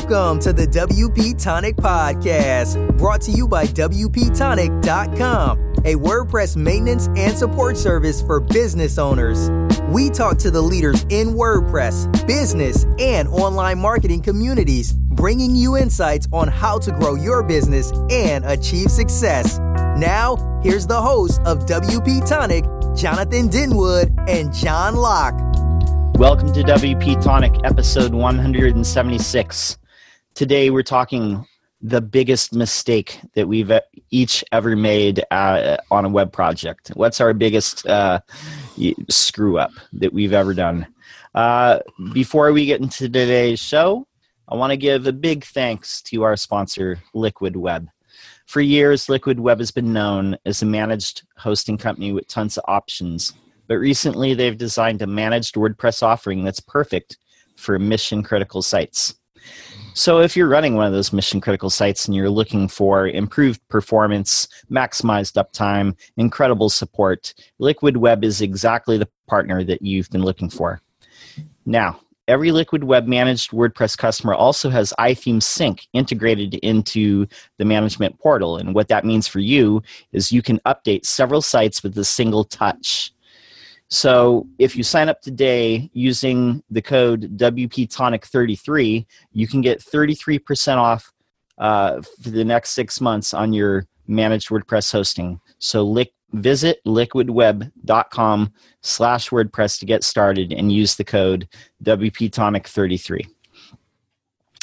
Welcome to the WP Tonic Podcast, brought to you by WPTonic.com, a WordPress maintenance and support service for business owners. We talk to the leaders in WordPress, business, and online marketing communities, bringing you insights on how to grow your business and achieve success. Now, here's the host of WP Tonic, Jonathan Denwood and John Locke. Welcome to WP Tonic, episode 176. Today we're talking the biggest mistake that we've each ever made uh, on a web project. What's our biggest uh, screw up that we've ever done? Uh, before we get into today's show, I want to give a big thanks to our sponsor, Liquid Web. For years, Liquid Web has been known as a managed hosting company with tons of options but recently they've designed a managed WordPress offering that's perfect for mission critical sites. So, if you're running one of those mission critical sites and you're looking for improved performance, maximized uptime, incredible support, Liquid Web is exactly the partner that you've been looking for. Now, every Liquid Web managed WordPress customer also has iThemes Sync integrated into the management portal. And what that means for you is you can update several sites with a single touch. So if you sign up today using the code WPTonic33, you can get 33% off uh, for the next six months on your managed WordPress hosting. So li- visit liquidweb.com slash WordPress to get started and use the code WPTonic33.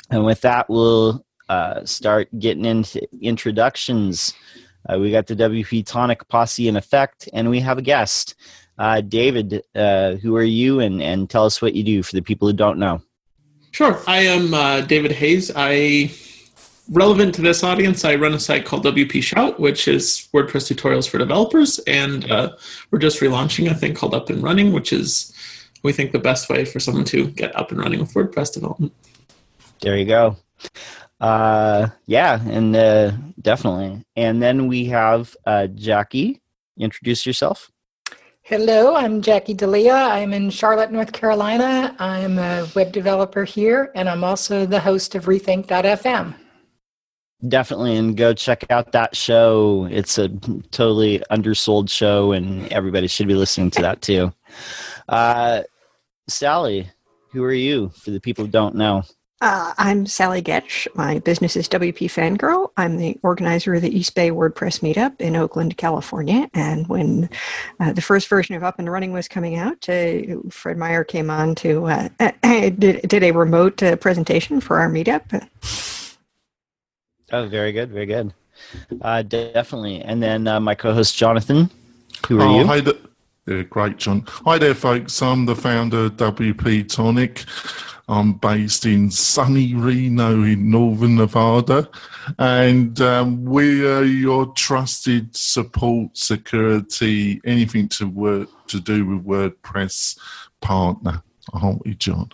And with that, we'll uh, start getting into introductions. Uh, we got the WP Tonic posse in effect, and we have a guest. Uh, David, uh, who are you, and, and tell us what you do for the people who don't know. Sure. I am uh, David Hayes. I relevant to this audience. I run a site called WP Shout, which is WordPress tutorials for developers, and uh, we're just relaunching a thing called Up and Running, which is we think the best way for someone to get up and running with WordPress development. There you go. Uh, yeah, and uh, definitely. And then we have uh, Jackie. Introduce yourself. Hello, I'm Jackie D'Elia. I'm in Charlotte, North Carolina. I'm a web developer here, and I'm also the host of Rethink.fm. Definitely, and go check out that show. It's a totally undersold show, and everybody should be listening to that too. Uh, Sally, who are you for the people who don't know? Uh, I'm Sally Goetsch. My business is WP Fangirl. I'm the organizer of the East Bay WordPress meetup in Oakland, California. And when uh, the first version of Up and Running was coming out, uh, Fred Meyer came on to uh, did, did a remote uh, presentation for our meetup. Oh, very good, very good. Uh, definitely. And then my co-host Jonathan, who are oh, you? Hi, yeah, great, John. Hi there, folks. I'm the founder of WP Tonic. I'm based in sunny Reno in northern Nevada, and um, we are your trusted support, security, anything to work to do with WordPress partner, aren't we, John?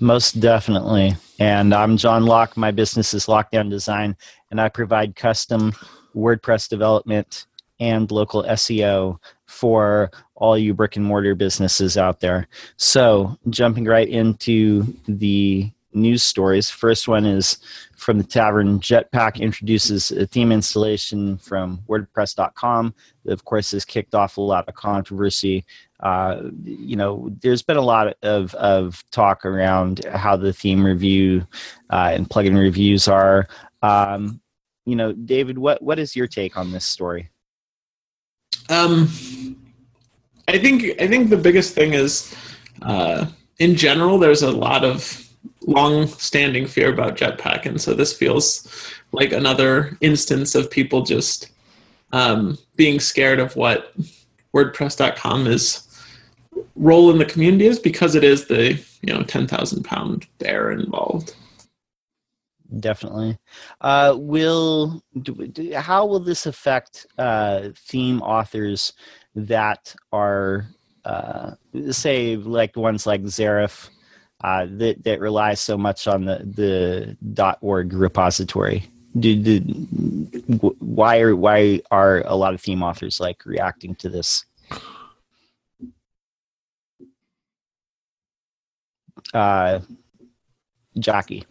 Most definitely. And I'm John Locke. My business is Lockedown Design, and I provide custom WordPress development and local SEO for all you brick and mortar businesses out there. So, jumping right into the news stories. First one is from the tavern. Jetpack introduces a theme installation from WordPress.com. Of course, has kicked off a lot of controversy. Uh, you know, there's been a lot of, of talk around how the theme review uh, and plugin reviews are. Um, you know, David, what, what is your take on this story? Um, I think I think the biggest thing is, uh, in general, there's a lot of long-standing fear about Jetpack, and so this feels like another instance of people just um, being scared of what WordPress.com is role in the community is because it is the you know ten thousand pound bear involved. Definitely. Uh, will do, how will this affect uh, theme authors that are uh, say like ones like Zerif uh, that that rely so much on the the .org repository. Do, do, why are why are a lot of theme authors like reacting to this? Uh, Jackie.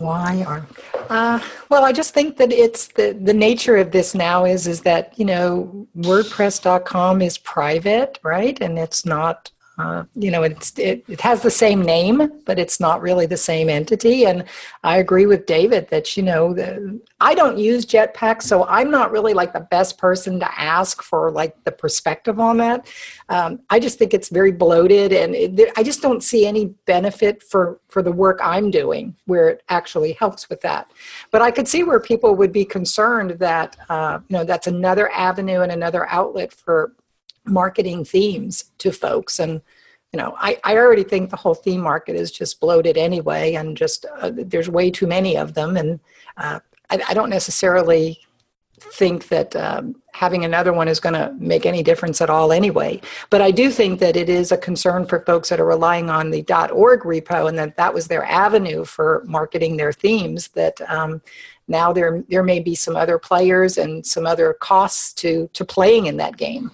Why are? Uh, well, I just think that it's the the nature of this now is is that you know WordPress.com is private, right, and it's not uh, you know, it's, it, it has the same name, but it's not really the same entity. And I agree with David that, you know, the, I don't use Jetpack, so I'm not really like the best person to ask for like the perspective on that. Um, I just think it's very bloated and it, I just don't see any benefit for, for the work I'm doing where it actually helps with that. But I could see where people would be concerned that, uh, you know, that's another avenue and another outlet for marketing themes to folks. And you know I, I already think the whole theme market is just bloated anyway and just uh, there's way too many of them. And uh, I, I, don't necessarily think that um, having another one is going to make any difference at all anyway. But i do think that it is a concern for folks that are relying on the org repo and that that was their avenue for marketing their themes that um, now there there may be some other players and some other costs to to playing in that game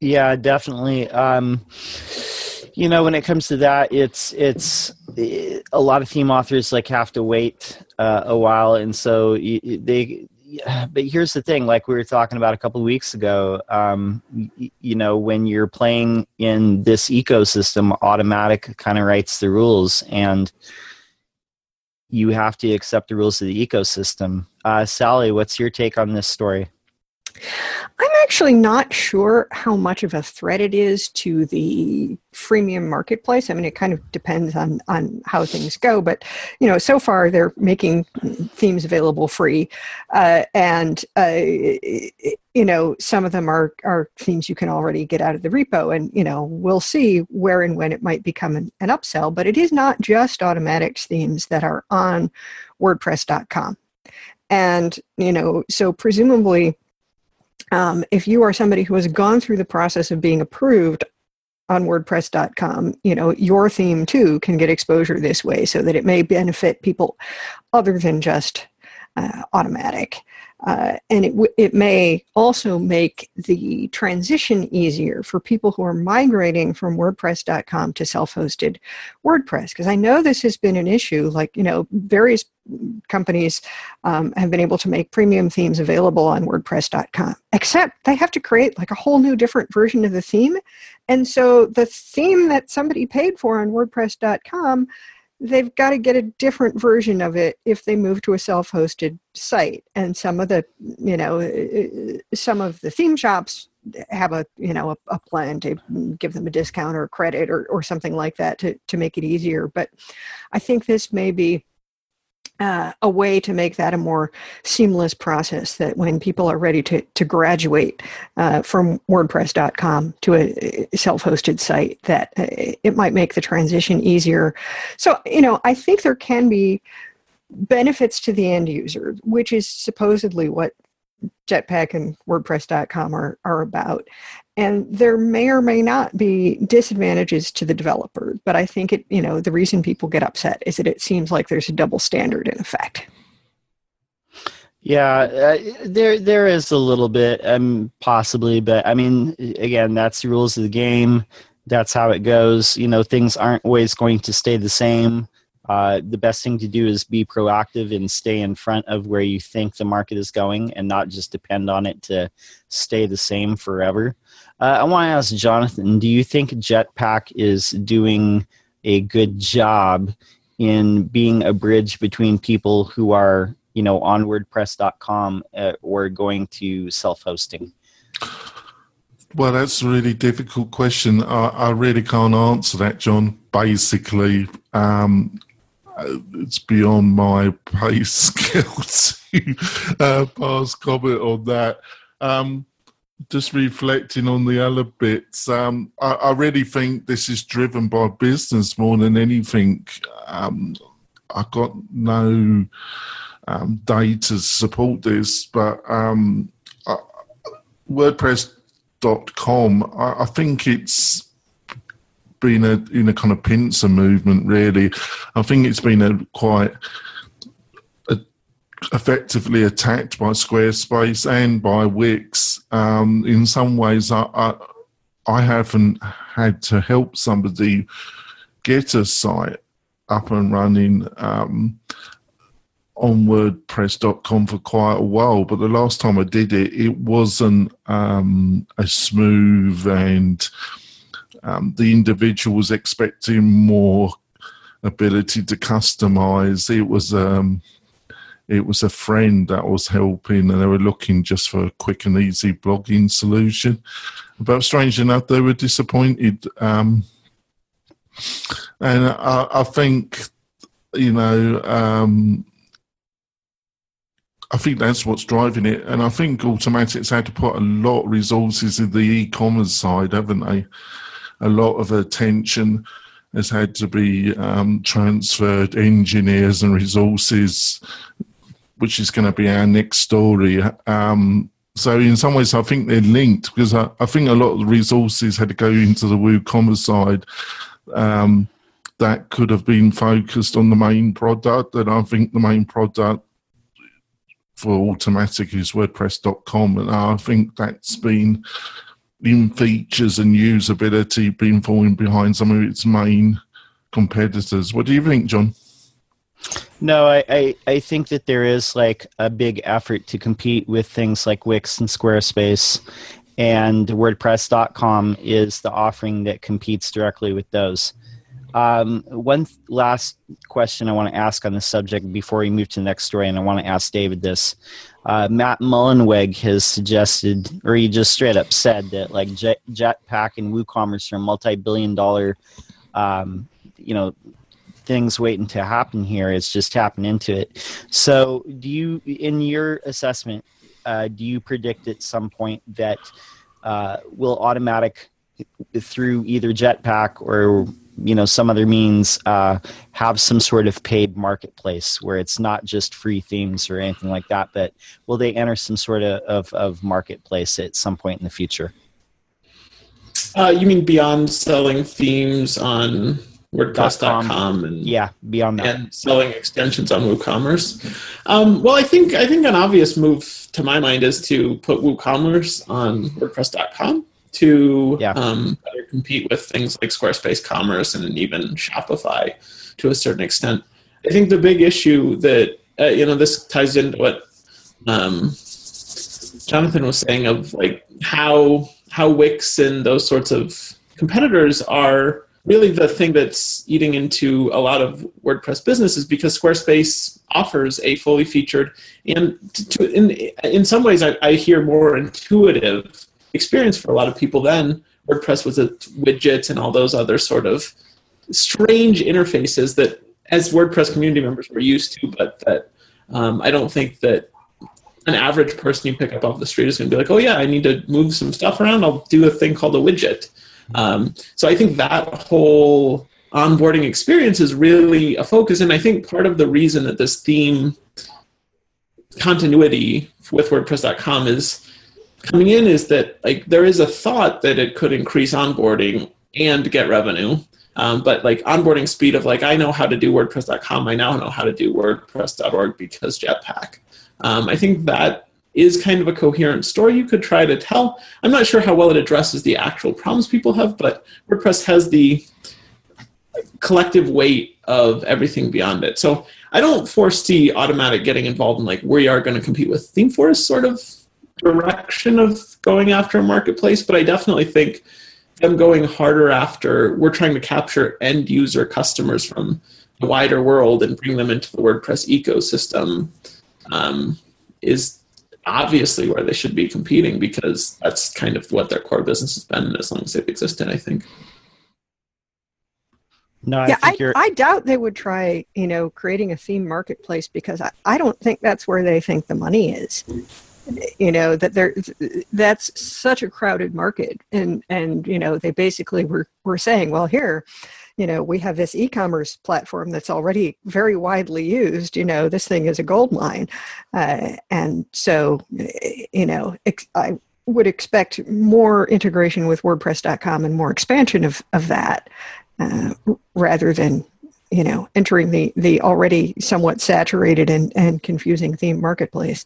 yeah, definitely. Um, you know, when it comes to that, it's it's a lot of theme authors like have to wait uh, a while, and so they. But here's the thing: like we were talking about a couple of weeks ago, um, you know, when you're playing in this ecosystem, Automattic kind of writes the rules, and you have to accept the rules of the ecosystem. Uh, Sally, what's your take on this story? I'm actually not sure how much of a threat it is to the freemium marketplace. I mean, it kind of depends on on how things go, but you know, so far they're making themes available free, uh, and uh, you know, some of them are are themes you can already get out of the repo, and you know, we'll see where and when it might become an, an upsell. But it is not just Automattic's themes that are on WordPress.com, and you know, so presumably um, if you are somebody who has gone through the process of being approved on wordpress.com you know your theme too can get exposure this way so that it may benefit people other than just uh, Automattic uh, and it, w- it may also make the transition easier for people who are migrating from WordPress.com to self hosted WordPress. Because I know this has been an issue. Like, you know, various companies um, have been able to make premium themes available on WordPress.com, except they have to create like a whole new different version of the theme. And so the theme that somebody paid for on WordPress.com they've got to get a different version of it if they move to a self-hosted site. And some of the you know uh, some of the theme shops have a you know a, a, plan to give them a discount or credit or, or something like that to, to make it easier. But i think this may be uh, a way to make that a more seamless process that when people are ready to, to graduate uh, from wordpress.com to a self-hosted site that uh, it might make the transition easier. So you know i think there can be benefits to the end user which is supposedly what jetpack and wordpress.com are, are about. And there may or may not be disadvantages to the developer but i think it you know the reason people get upset is that it seems like there's a double standard in effect. Yeah uh, there there is a little bit um possibly but i mean again that's the rules of the game. That's how it goes. You know things aren't always going to stay the same uh, the best thing to do is be proactive and stay in front of where you think the market is going and not just depend on it to stay the same forever. Uh, I want to ask Jonathan do you think Jetpack is doing a good job in being a bridge between people who are you know on wordpress.com uh, or going to self-hosting? Well that's a really difficult question. I, I really can't answer that john basically. Um, it's beyond my pay skill to uh, pass comment on that. Um, just reflecting on the other bits, um, I, I, really think this is driven by business more than anything. Um, I got no um, data to support this, but um, uh, WordPress.com, I, I think it's been a in a kind of pincer movement. Really, I think it's been a quite a, effectively attacked by Squarespace and by Wix. Um, in some ways, I, I I haven't had to help somebody get a site up and running um, on WordPress.com for quite a while, but the last time I did it, it wasn't um, as smooth, and um, the individual was expecting more ability to customize. It was um, it was a friend that was helping, and they were looking just for a quick and easy blogging solution. But strange enough, they were disappointed. Um, and I, I, think, you know, um, I think that's what's driving it. And I think Automattic's had to put a lot of resources in the e-commerce side, haven't they? A lot of attention has had to be um, transferred, engineers and resources, which is going to be our next story. Um, so in some ways, I think they're linked because I, I, think a lot of the resources had to go into the WooCommerce side. Um, that could have been focused on the main product, and I think the main product for Automattic is WordPress.com, and I think that's been in features and usability been falling behind some of its main competitors. What do you think, John? No, I, I, I, think that there is like a big effort to compete with things like Wix and Squarespace, and WordPress.com is the offering that competes directly with those. Um, one th- last question I want to ask on the subject before we move to the next story, and I want to ask David this. Uh, Matt Mullenweg has suggested, or he just straight up said that like Jet, Jetpack and WooCommerce are multi-billion-dollar, um, you know, things waiting to happen here. It's just tapping into it. So, do you, in your assessment, uh, do you predict at some point that uh, will Automattic through either Jetpack or you know some other means uh, have some sort of paid marketplace where it's not just free themes or anything like that but will they enter some sort of, of, of marketplace at some point in the future? Uh, you mean beyond selling themes on wordpress.com and yeah beyond that. and selling extensions on woocommerce? Um, well i think i think an obvious move to my mind is to put woocommerce on wordpress.com to yeah. um, better compete with things like Squarespace Commerce and even Shopify to a certain extent. I think the big issue that uh, you know this ties into what um, Jonathan was saying of like how how Wix and those sorts of competitors are really the thing that's eating into a lot of WordPress businesses because Squarespace offers a fully featured and to, in in some ways I, I hear more intuitive experience for a lot of people then. WordPress was a widgets and all those other sort of strange interfaces that as WordPress community members were used to, but that um, I don't think that an average person you pick up off the street is going to be like, oh yeah, I need to move some stuff around. I'll do a thing called a widget. Um, so I think that whole onboarding experience is really a focus, and I think part of the reason that this theme continuity with WordPress.com is coming in is that like there is a thought that it could increase onboarding and get revenue. Um, but like onboarding speed of like I know how to do WordPress.com, I now know how to do WordPress.org because Jetpack. Um, I think that is kind of a coherent story you could try to tell. I'm not sure how well it addresses the actual problems people have, but WordPress has the collective weight of everything beyond it. So I don't foresee Automattic getting involved in like we are going to compete with ThemeForest sort of direction of going after a marketplace, but I definitely think them going harder after we're trying to capture end user customers from the wider world and bring them into the WordPress ecosystem um, is obviously where they should be competing because that's kind of what their core business has been as long as they've existed, I think. No, I yeah, I, I, doubt they would try, you know, creating a theme marketplace because I, I don't think that's where they think the money is you know that there that's such a crowded market. And and you know they basically were were saying well here you know we have this e-commerce platform that's already very widely used. You know this thing is a gold mine. Uh, and so you know ex- i would expect more integration with wordpress.com and more expansion of of that uh, rather than you know entering the the already somewhat saturated and and confusing theme marketplace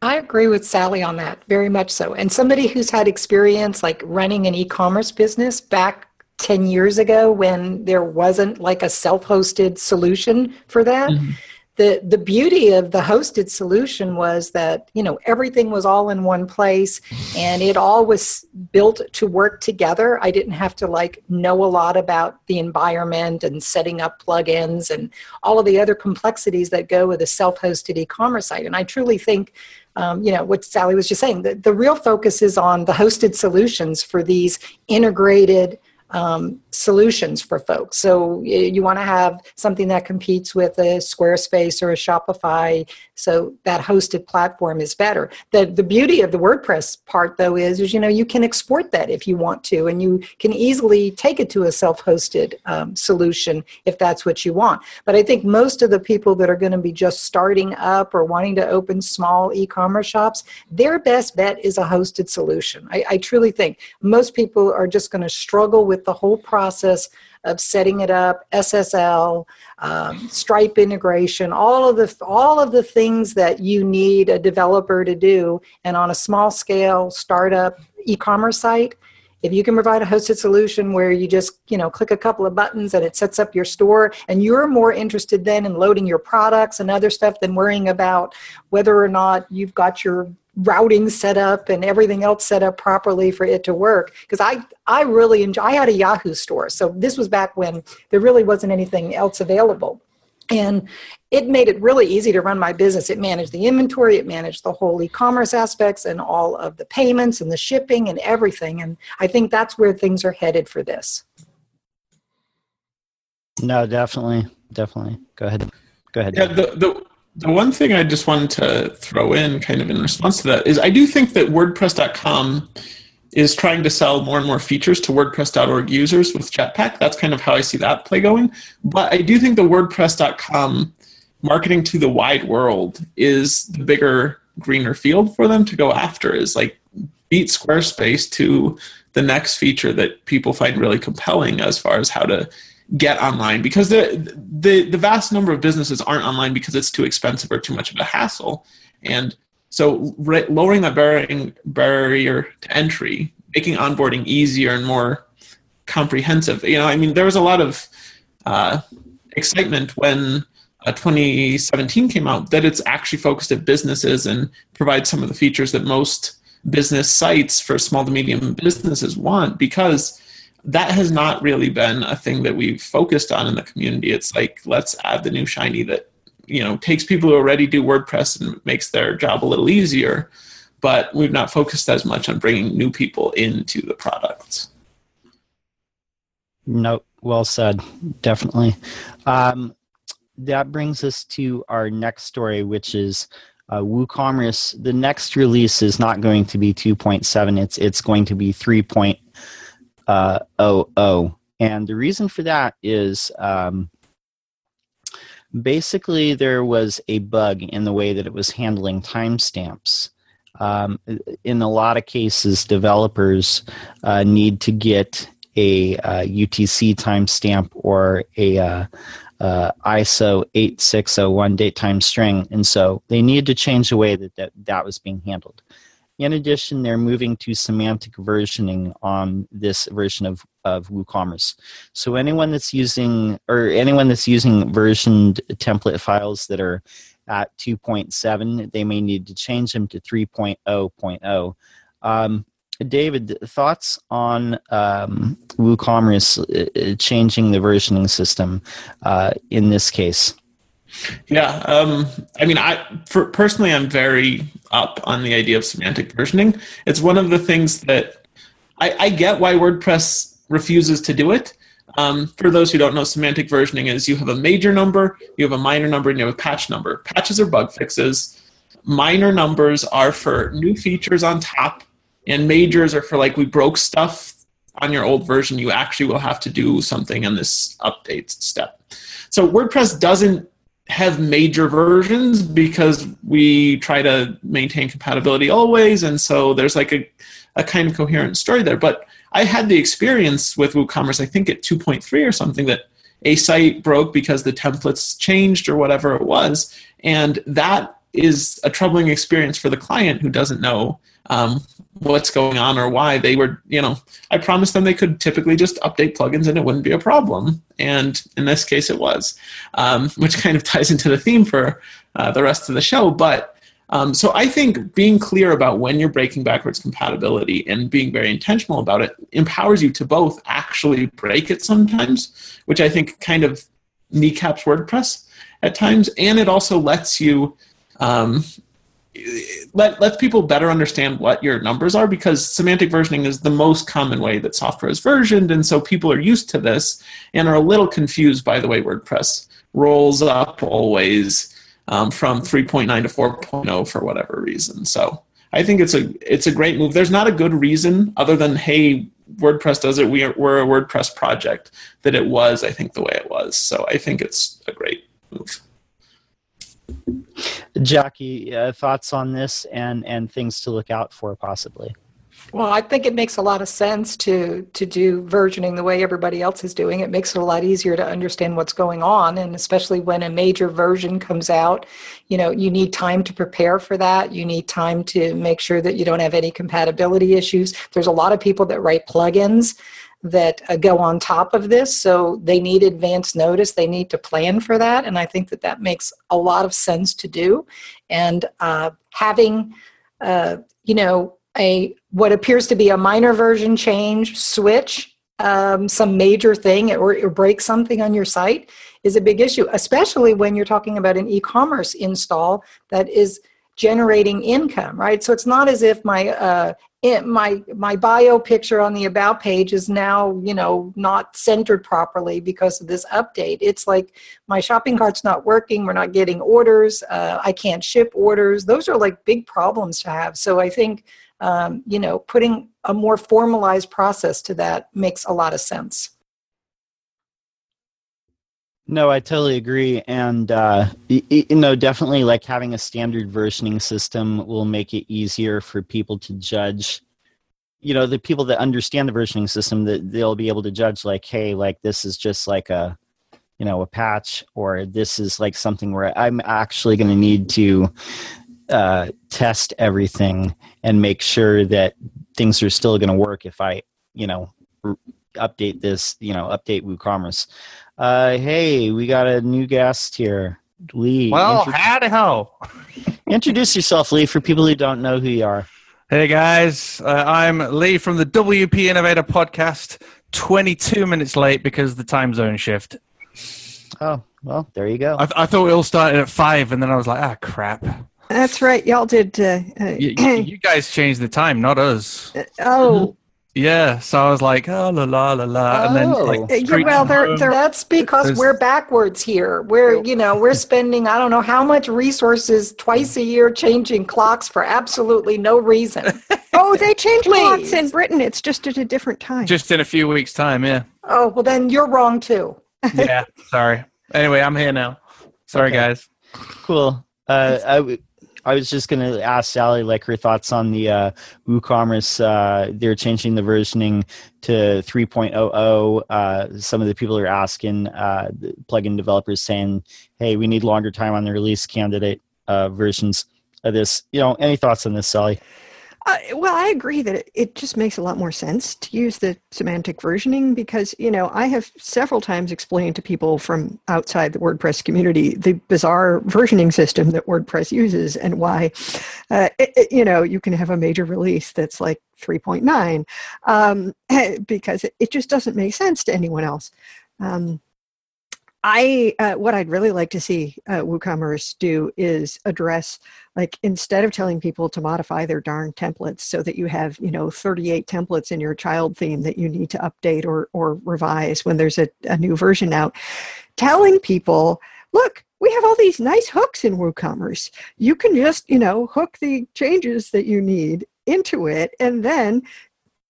I agree with Sally on that, very much so. And somebody who's had experience like running an e commerce business back 10 years ago when there wasn't like a self-hosted solution for that. Mm-hmm the the beauty of the hosted solution was that you know everything was all in one place and it all was built to work together i didn't have to like know a lot about the environment and setting up plugins and all of the other complexities that go with a self-hosted e-commerce site and i truly think um, you know what sally was just saying the, the real focus is on the hosted solutions for these integrated um, solutions for folks. So you want to have something that competes with a Squarespace or a Shopify. So that hosted platform is better. The the beauty of the WordPress part though is, is you know you can export that if you want to, and you can easily take it to a self-hosted um, solution if that's what you want. But I think most of the people that are going to be just starting up or wanting to open small e-commerce shops, their best bet is a hosted solution. I, I truly think most people are just going to struggle with the whole process process of setting it up, SSL, um, Stripe integration, all of the all of the things that you need a developer to do, and on a small scale startup e-commerce site. If you can provide a hosted solution where you just, you know, click a couple of buttons and it sets up your store and you're more interested then in loading your products and other stuff than worrying about whether or not you've got your routing set up and everything else set up properly for it to work. Because i i really enjoy i had a yahoo store so this was back when there really wasn't anything else available. And it made it really easy to run my business. It managed the inventory it managed the whole e-commerce aspects and all of the payments and the shipping and everything and i think that's where things are headed for this. No definitely definitely. Go ahead. Go ahead yeah the, the the one thing I just wanted to throw in, kind of in response to that, is I do think that WordPress.com is trying to sell more and more features to WordPress.org users with Jetpack. That's kind of how I see that play going. But I do think the WordPress.com marketing to the wide world is the bigger, greener field for them to go after. Is like beat Squarespace to the next feature that people find really compelling as far as how to get online because the, the the vast number of businesses aren't online because it's too expensive or too much of a hassle. And so re- lowering that barrier, barrier to entry making onboarding easier and more comprehensive. You know i mean there was a lot of uh, excitement when uh, 2017 came out that it's actually focused at businesses and provides some of the features that most business sites for small to medium businesses want because that has not really been a thing that we've focused on in the community. It's like let's add the new shiny that you know takes people who already do WordPress and makes their job a little easier. But we've not focused as much on bringing new people into the products. No, well said. Definitely. Um, that brings us to our next story, which is uh, WooCommerce. The next release is not going to be 2.7. It's it's going to be 3 uh, OO. And the reason for that is um, basically there was a bug in the way that it was handling timestamps. Um, in a lot of cases, developers uh, need to get a uh, UTC timestamp or a uh, uh, ISO 8601 date time string, and so they needed to change the way that, that that was being handled. In addition, they're moving to semantic versioning on this version of, of WooCommerce. So anyone that's using or anyone that's using versioned template files that are at 2.7, they may need to change them to 3.0.0. Um, David, thoughts on um, WooCommerce uh, changing the versioning system uh, in this case? Yeah, um, I mean, I for, personally, I'm very up on the idea of semantic versioning. It's one of the things that I, I get why WordPress refuses to do it. Um, for those who don't know, semantic versioning is you have a major number, you have a minor number, and you have a patch number. Patches are bug fixes. Minor numbers are for new features on top, and majors are for like we broke stuff on your old version. You actually will have to do something in this update step. So WordPress doesn't have major versions because we try to maintain compatibility always and so there's like a, a kind of coherent story there. But i had the experience with woocommerce i think at 2.3 or something that a site broke because the templates changed or whatever it was and that is a troubling experience for the client who doesn't know um, what's going on or why they were you know i promised them they could typically just update plugins and it wouldn't be a problem. And in this case it was um, which kind of ties into the theme for uh, the rest of the show. But um, so i think being clear about when you're breaking backwards compatibility and being very intentional about it empowers you to both actually break it sometimes which i think kind of kneecaps wordpress at times and it also lets you um, let let people better understand what your numbers are because semantic versioning is the most common way that software is versioned and so people are used to this and are a little confused by the way wordpress rolls up always um, from 3.9 to 4.0 for whatever reason. So i think it's a it's a great move. There's not a good reason other than hey wordpress does it. We are, we're a wordpress project that it was i think the way it was. So i think it's a great move Jackie, uh, thoughts on this and and things to look out for possibly. Well, I think it makes a lot of sense to to do versioning the way everybody else is doing. It makes it a lot easier to understand what's going on, and especially when a major version comes out, you know, you need time to prepare for that. You need time to make sure that you don't have any compatibility issues. There's a lot of people that write plugins that uh, go on top of this. So they need advance notice. They need to plan for that. And I think that that makes a lot of sense to do. And uh, having, uh, you know, a what appears to be a minor version change switch um, some major thing or, or break something on your site is a big issue, especially when you're talking about an e-commerce install that is generating income, right? So it's not as if my uh, it, my my bio picture on the about page is now you know not centered properly because of this update. It's like my shopping cart's not working we're not getting orders uh, i can't ship orders. Those are like big problems to have. So i think um, you know putting a more formalized process to that makes a lot of sense no, I totally agree, and uh, you know, definitely like having a standard versioning system will make it easier for people to judge. You know, the people that understand the versioning system that they'll be able to judge, like, hey, like this is just like a, you know, a patch, or this is like something where I'm actually going to need to uh, test everything and make sure that things are still going to work if I, you know, update this, you know, update WooCommerce. Uh, hey, we got a new guest here, Lee. Well, Intro- howdy ho. introduce yourself, Lee, for people who don't know who you are. Hey guys, uh, I'm Lee from the WP Innovator podcast. 22 minutes late because the time zone shift. Oh, well, there you go. I, th- I thought we all started at five, and then I was like, ah, crap. That's right. Y'all did. Uh, uh, you, you, guys changed the time, not us. Uh, oh, yeah, so I was like, oh la la la la, and then like, oh. yeah, well, they're, they're, that's because There's, we're backwards here. We're you know we're spending I don't know how much resources twice a year changing clocks for absolutely no reason. oh, they change clocks in Britain. It's just at a different time. Just in a few weeks' time, yeah. Oh well, then you're wrong too. yeah, sorry. Anyway, I'm here now. Sorry, okay. guys. Cool. Uh, I, I was just going to ask Sally like her thoughts on the uh, WooCommerce. Uh, they're changing the versioning to 3.00. Uh, some of the people are asking uh, plugin developers saying, "Hey, we need longer time on the release candidate uh, versions of this." You know, any thoughts on this, Sally? Uh, well, I agree that it, it, just makes a lot more sense to use the semantic versioning because, you know, I have several times explained to people from outside the WordPress community the bizarre versioning system that WordPress uses and why, uh, it, it, you know, you can have a major release that's like 3.9 um, because it, just doesn't make sense to anyone else. Um, I uh, what I'd really like to see uh, WooCommerce do is address like instead of telling people to modify their darn templates so that you have you know 38 templates in your child theme that you need to update or or revise when there's a, a new version out, telling people, look, we have all these nice hooks in WooCommerce. You can just you know hook the changes that you need into it and then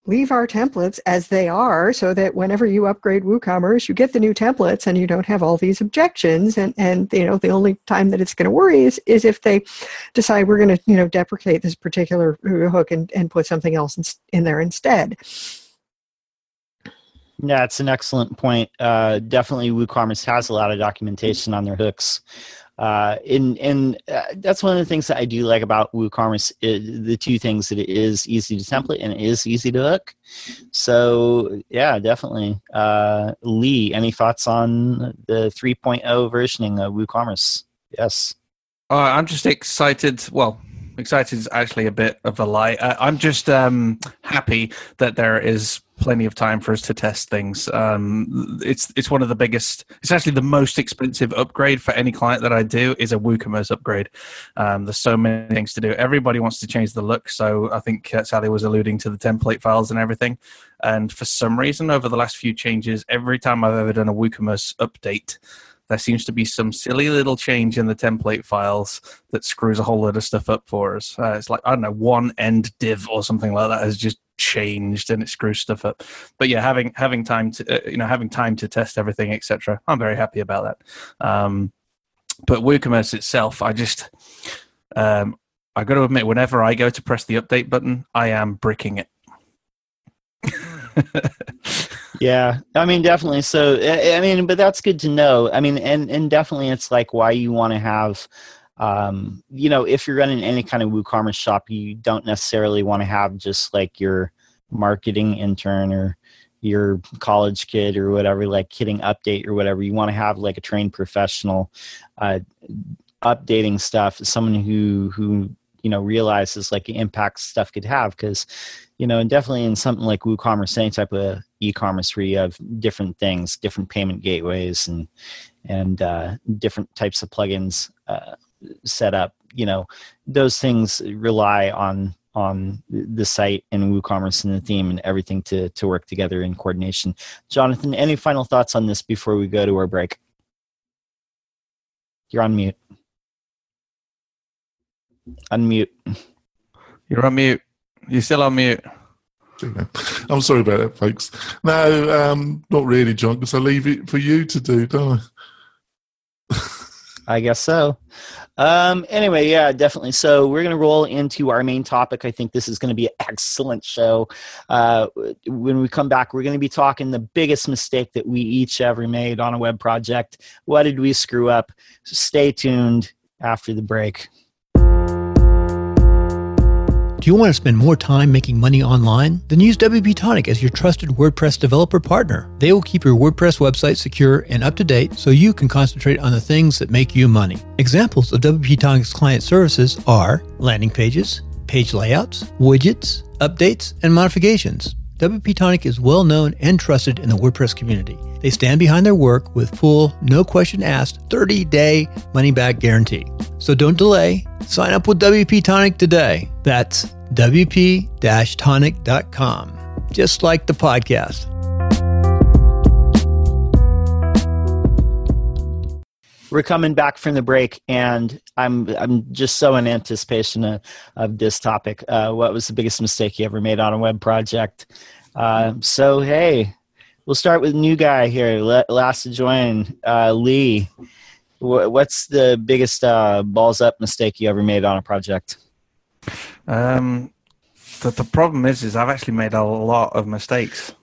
leave our templates as they are so that whenever you upgrade WooCommerce, you get the new templates and you don't have all these objections. And, and you know, the only time that it's going to worry is, is if they decide we're going to, you know, deprecate this particular hook and, and put something else in, in there instead. Yeah, it's an excellent point. Uh, definitely, WooCommerce has a lot of documentation on their hooks. Uh, and and uh, that's one of the things that I do like about WooCommerce. Is the two things that it is easy to template and it is easy to hook. So yeah, definitely. Uh, Lee, any thoughts on the 3.0 versioning of WooCommerce? Yes. Uh, I'm just excited. Well, excited is actually a bit of a lie. Uh, I'm just um, happy that there is plenty of time for us to test things. Um, it's it's one of the biggest. It's actually the most expensive upgrade for any client that I do is a WooCommerce upgrade. Um, there's so many things to do. Everybody wants to change the look. So I think uh, Sally was alluding to the template files and everything. And for some reason, over the last few changes, every time I've ever done a WooCommerce update, there seems to be some silly little change in the template files that screws a whole lot of stuff up for us. Uh, it's like I don't know, one end div or something like that has just changed and it screws stuff up. But yeah, having having time to uh, you know having time to test everything, etc. I'm very happy about that. Um, but WooCommerce itself, I just um, I got to admit, whenever I go to press the update button, I am bricking it. yeah i mean definitely so i mean but that's good to know i mean and and definitely it's like why you want to have um you know if you're running any kind of woocommerce shop you don't necessarily want to have just like your marketing intern or your college kid or whatever like hitting update or whatever. You want to have like a trained professional uh updating stuff someone who who you know realizes like the impact stuff could have because you know and definitely in something like woocommerce any type of e-commerce where you have different things different payment gateways and and uh, different types of plugins uh, set up you know those things rely on on the site and woocommerce and the theme and everything to to work together in coordination. Jonathan any final thoughts on this before we go to our break? You're on mute. Unmute. You're on mute. You're still on mute. I'm sorry about that, folks. No, um, not really, John, because I leave it for you to do, don't I? I guess so. Um, anyway, yeah, definitely. So we're going to roll into our main topic. I think this is going to be an excellent show. Uh, when we come back, we're going to be talking the biggest mistake that we each ever made on a web project. What did we screw up? Stay tuned after the break. You want to spend more time making money online? Then use WP Tonic as your trusted WordPress developer partner. They will keep your WordPress website secure and up to date so you can concentrate on the things that make you money. Examples of WP Tonic's client services are landing pages, page layouts, widgets, updates, and modifications. WP Tonic is well known and trusted in the WordPress community. They stand behind their work with full, no question asked, 30 day money back guarantee. So don't delay. Sign up with WP Tonic today. That's WP tonic.com, just like the podcast. We're coming back from the break, and I'm I'm just so in anticipation of, of this topic. Uh, what was the biggest mistake you ever made on a web project? Uh, so hey, we'll start with new guy here, last to join, uh, Lee. What's the biggest uh, balls up mistake you ever made on a project? Um, the, the problem is, is I've actually made a lot of mistakes.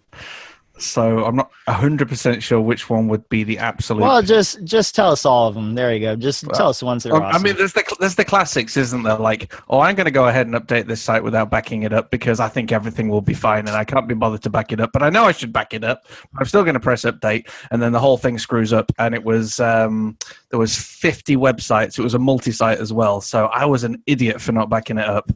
So I'm not hundred percent sure which one would be the absolute. Well, just just tell us all of them. There you go. Just well, tell us the ones that are. Awesome. I mean, there's the there's the classics, isn't there? Like, oh, I'm going to go ahead and update this site without backing it up because I think everything will be fine, and I can't be bothered to back it up. But I know I should back it up. I'm still going to press update, and then the whole thing screws up. And it was um, there was 50 websites. It was a multi-site as well. So I was an idiot for not backing it up.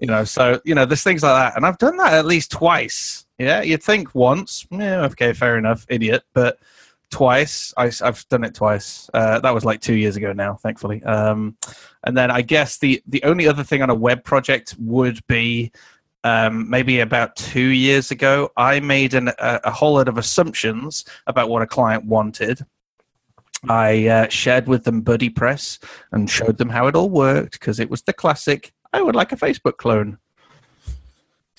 You know, so you know, there's things like that, and I've done that at least twice yeah, you'd think once. Yeah, okay, fair enough, idiot. But twice, I, have done it twice. Uh, that was like two years ago now, thankfully. Um, and then I guess the the only other thing on a web project would be um, maybe about two years ago. I made an, a, a, whole lot of assumptions about what a client wanted. I uh, shared with them BuddyPress and showed them how it all worked because it was the classic. I would like a Facebook clone.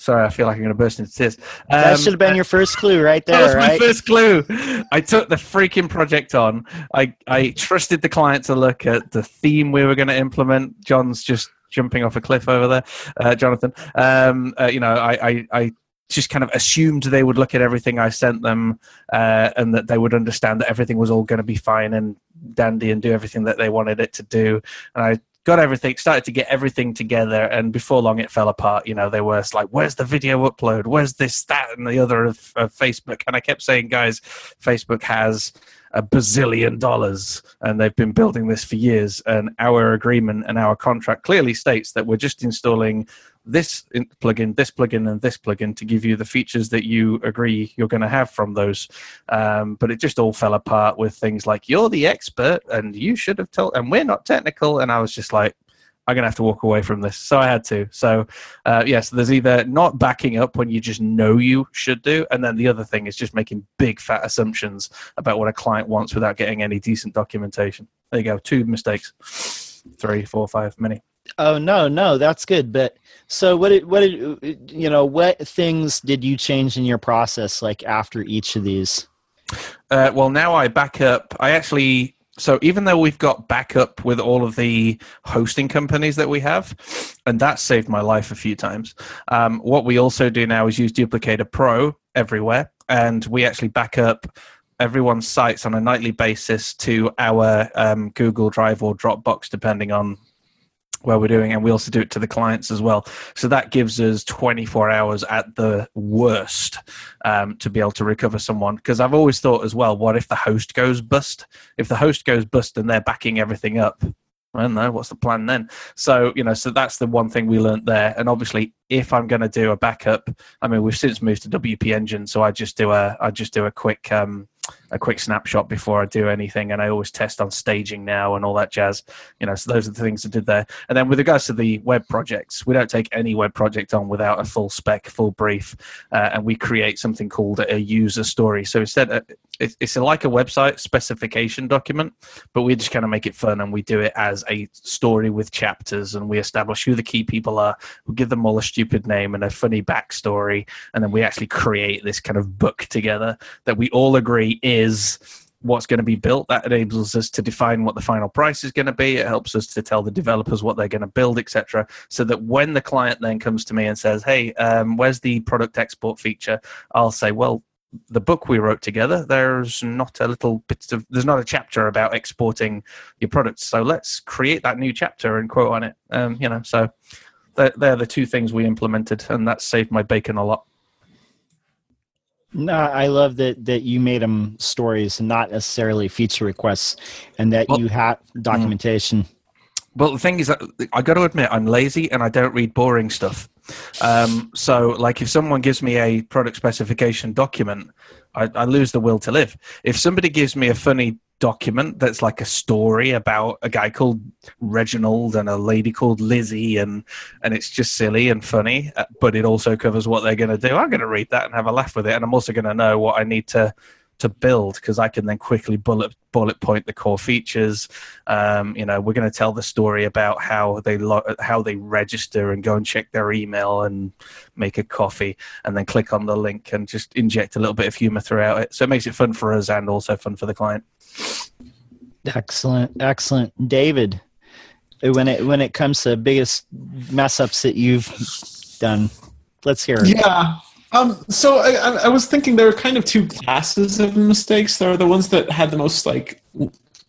Sorry, I feel like I'm going to burst into tears. Um, that should have been your first clue right there. that was right? my first clue. I took the freaking project on. I, I trusted the client to look at the theme we were going to implement. John's just jumping off a cliff over there, uh, Jonathan. Um, uh, you know, I, I, I just kind of assumed they would look at everything I sent them uh, and that they would understand that everything was all going to be fine and dandy and do everything that they wanted it to do. And I got everything, started to get everything together, and before long it fell apart. You know, they were like, "Where's the video upload? Where's this, that, and the other of, of Facebook?" And I kept saying, "Guys, Facebook has." a bazillion dollars and they've been building this for years and our agreement and our contract clearly states that we're just installing this plugin, this plugin, and this plugin to give you the features that you agree you're going to have from those. Um, but it just all fell apart with things like you're the expert and you should have told, and we're not technical. And I was just like, I'm going to have to walk away from this. So I had to. So, uh, yes, yeah, so there's either not backing up when you just know you should do, and then the other thing is just making big fat assumptions about what a client wants without getting any decent documentation. There you go. Two mistakes. Three, four, five, many. Oh no, no, that's good. But so what? Did, what did you know? What things did you change in your process, like after each of these? Uh, well, now I back up. I actually so even though we've got backup with all of the hosting companies that we have, and that saved my life a few times. Um, what we also do now is use Duplicator Pro everywhere, and we actually back up everyone's sites on a nightly basis to our um, Google Drive or Dropbox, depending on where we're doing, and we also do it to the clients as well. So that gives us 24 hours at the worst um, to be able to recover someone. Because I've always thought as well, what if the host goes bust? If the host goes bust and they're backing everything up, I don't know what's the plan then. So you know, so that's the one thing we learned there. And obviously, if I'm going to do a backup, I mean, we've since moved to WP Engine, so I just do a I just do a quick um, a quick snapshot before I do anything, and I always test on staging now and all that jazz. You know, so those are the things I did there. And then with regards to the web projects, we don't take any web project on without a full spec, full brief, uh, and we create something called a user story. So instead, uh, it's like a website specification document, but we just kind of make it fun and we do it as a story with chapters, and we establish who the key people are. We give them all a stupid name and a funny backstory, and then we actually create this kind of book together that we all agree is what's going to be built. That enables us to define what the final price is going to be. It helps us to tell the developers what they're going to build, etc. So that when the client then comes to me and says, "Hey, um, where's the product export feature?" I'll say, "Well." The book we wrote together, there's not a little bit of, there's not a chapter about exporting your products. So let's create that new chapter and quote on it. Um, you know, so they're, they're the two things we implemented, and that saved my bacon a lot. No, I love that that you made them stories and not necessarily feature requests, and that well, you have documentation. Well, the thing is I got to admit I'm lazy and I don't read boring stuff. Um, so, like, if someone gives me a product specification document, I, I lose the will to live. If somebody gives me a funny document that's like a story about a guy called Reginald and a lady called Lizzie, and and it's just silly and funny, uh, but it also covers what they're going to do. I'm going to read that and have a laugh with it, and I'm also going to know what I need to to build because I can then quickly bullet bullet point the core features. Um, you know, we're going to tell the story about how they lo- how they register and go and check their email and make a coffee, and then click on the link and just inject a little bit of humor throughout it. So it makes it fun for us and also fun for the client. Excellent, excellent, David. When it when it comes to biggest mess ups that you've done, let's hear it. Yeah. Um, so I, I was thinking there are kind of two classes of mistakes. There are the ones that had the most like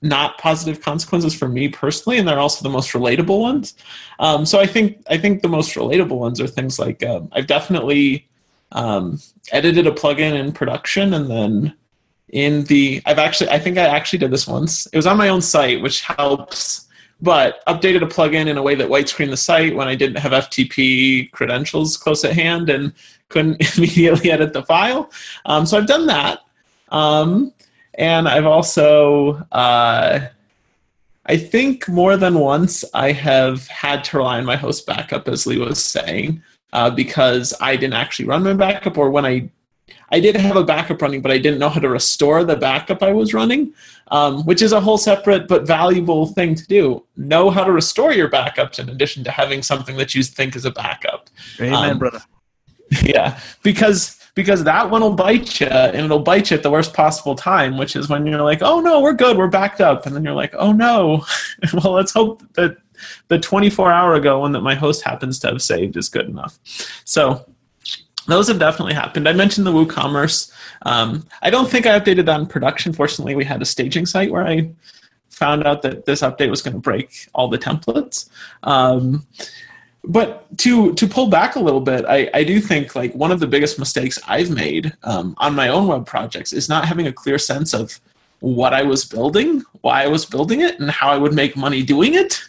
not positive consequences for me personally, and they're also the most relatable ones. Um, so I think I think the most relatable ones are things like um, I've definitely um, edited a plugin in production and then in the I've actually I think I actually did this once. It was on my own site, which helps, but updated a plugin in a way that white screened the site when I didn't have FTP credentials close at hand and couldn't immediately edit the file. Um, so I've done that, um, and I've also uh, I think more than once I have had to rely on my host backup, as Lee was saying. Uh, because I didn't actually run my backup, or when I I did have a backup running, but I didn't know how to restore the backup I was running, um, which is a whole separate but valuable thing to do. Know how to restore your backups in addition to having something that you think is a backup. Amen, um, brother. Yeah, because because that one will bite you, and it'll bite you at the worst possible time, which is when you're like, "Oh no, we're good, we're backed up," and then you're like, "Oh no." well, let's hope that the 24 hour ago one that my host happens to have saved is good enough. So those have definitely happened. I mentioned the WooCommerce. Um, I don't think I updated that in production. Fortunately, we had a staging site where I found out that this update was going to break all the templates. Um, but to to pull back a little bit, I, I do think like one of the biggest mistakes I've made um, on my own web projects is not having a clear sense of what I was building, why I was building it, and how I would make money doing it.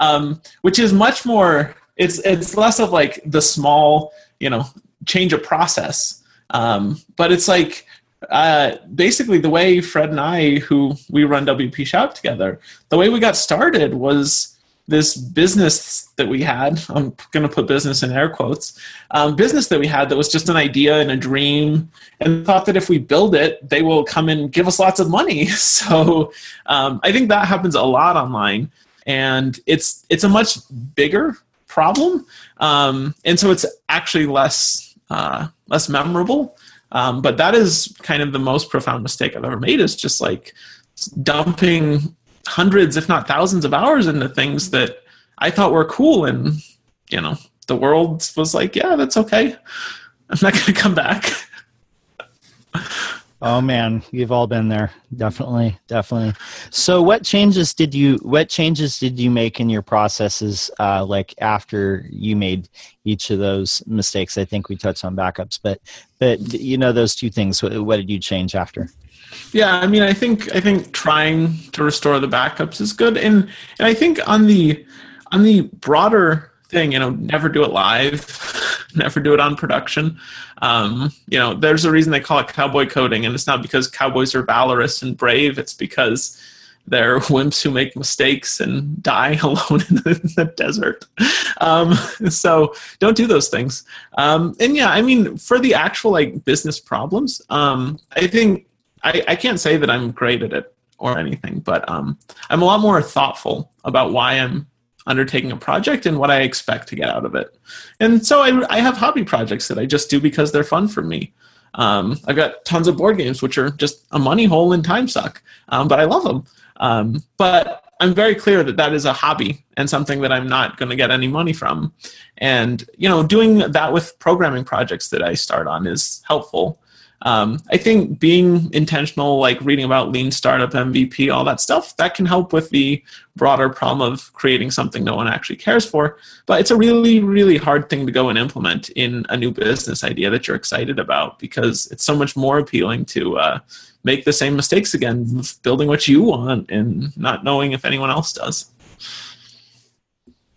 Um, which is much more. It's it's less of like the small, you know, change a process, um, but it's like uh, basically the way Fred and I, who we run WPShout together, the way we got started was this business that we had i'm going to put business in air quotes um, business that we had that was just an idea and a dream and thought that if we build it they will come and give us lots of money. So um, i think that happens a lot online and it's it's a much bigger problem. Um, and so it's actually less uh, less memorable um, but that is kind of the most profound mistake i've ever made is just like dumping hundreds, if not thousands, of hours into things that I thought were cool, and you know, the world was like, "Yeah, that's okay. I'm not going to come back." Oh man, you've all been there. Definitely, definitely. So, what changes did you what changes did you make in your processes, uh, like after you made each of those mistakes? I think we touched on backups, but but you know those two things. What, what did you change after? Yeah, I mean, I think I think trying to restore the backups is good, and and I think on the on the broader thing, you know, never do it live, never do it on production. Um, you know, there's a reason they call it cowboy coding, and it's not because cowboys are valorous and brave. It's because they're wimps who make mistakes and die alone in the, in the desert. Um, so don't do those things. Um, and yeah, I mean, for the actual like business problems, um, I think I, I can't say that I'm great at it or anything, but um, I'm a lot more thoughtful about why I'm undertaking a project and what I expect to get out of it. And so I, I have hobby projects that I just do because they're fun for me. Um, I've got tons of board games which are just a money hole and time suck, um, but I love them. Um, but I'm very clear that that is a hobby and something that I'm not going to get any money from. And you know, doing that with programming projects that I start on is helpful um, I think being intentional, like reading about lean startup, MVP, all that stuff, that can help with the broader problem of creating something no one actually cares for. But it's a really, really hard thing to go and implement in a new business idea that you're excited about because it's so much more appealing to uh, make the same mistakes again, building what you want and not knowing if anyone else does.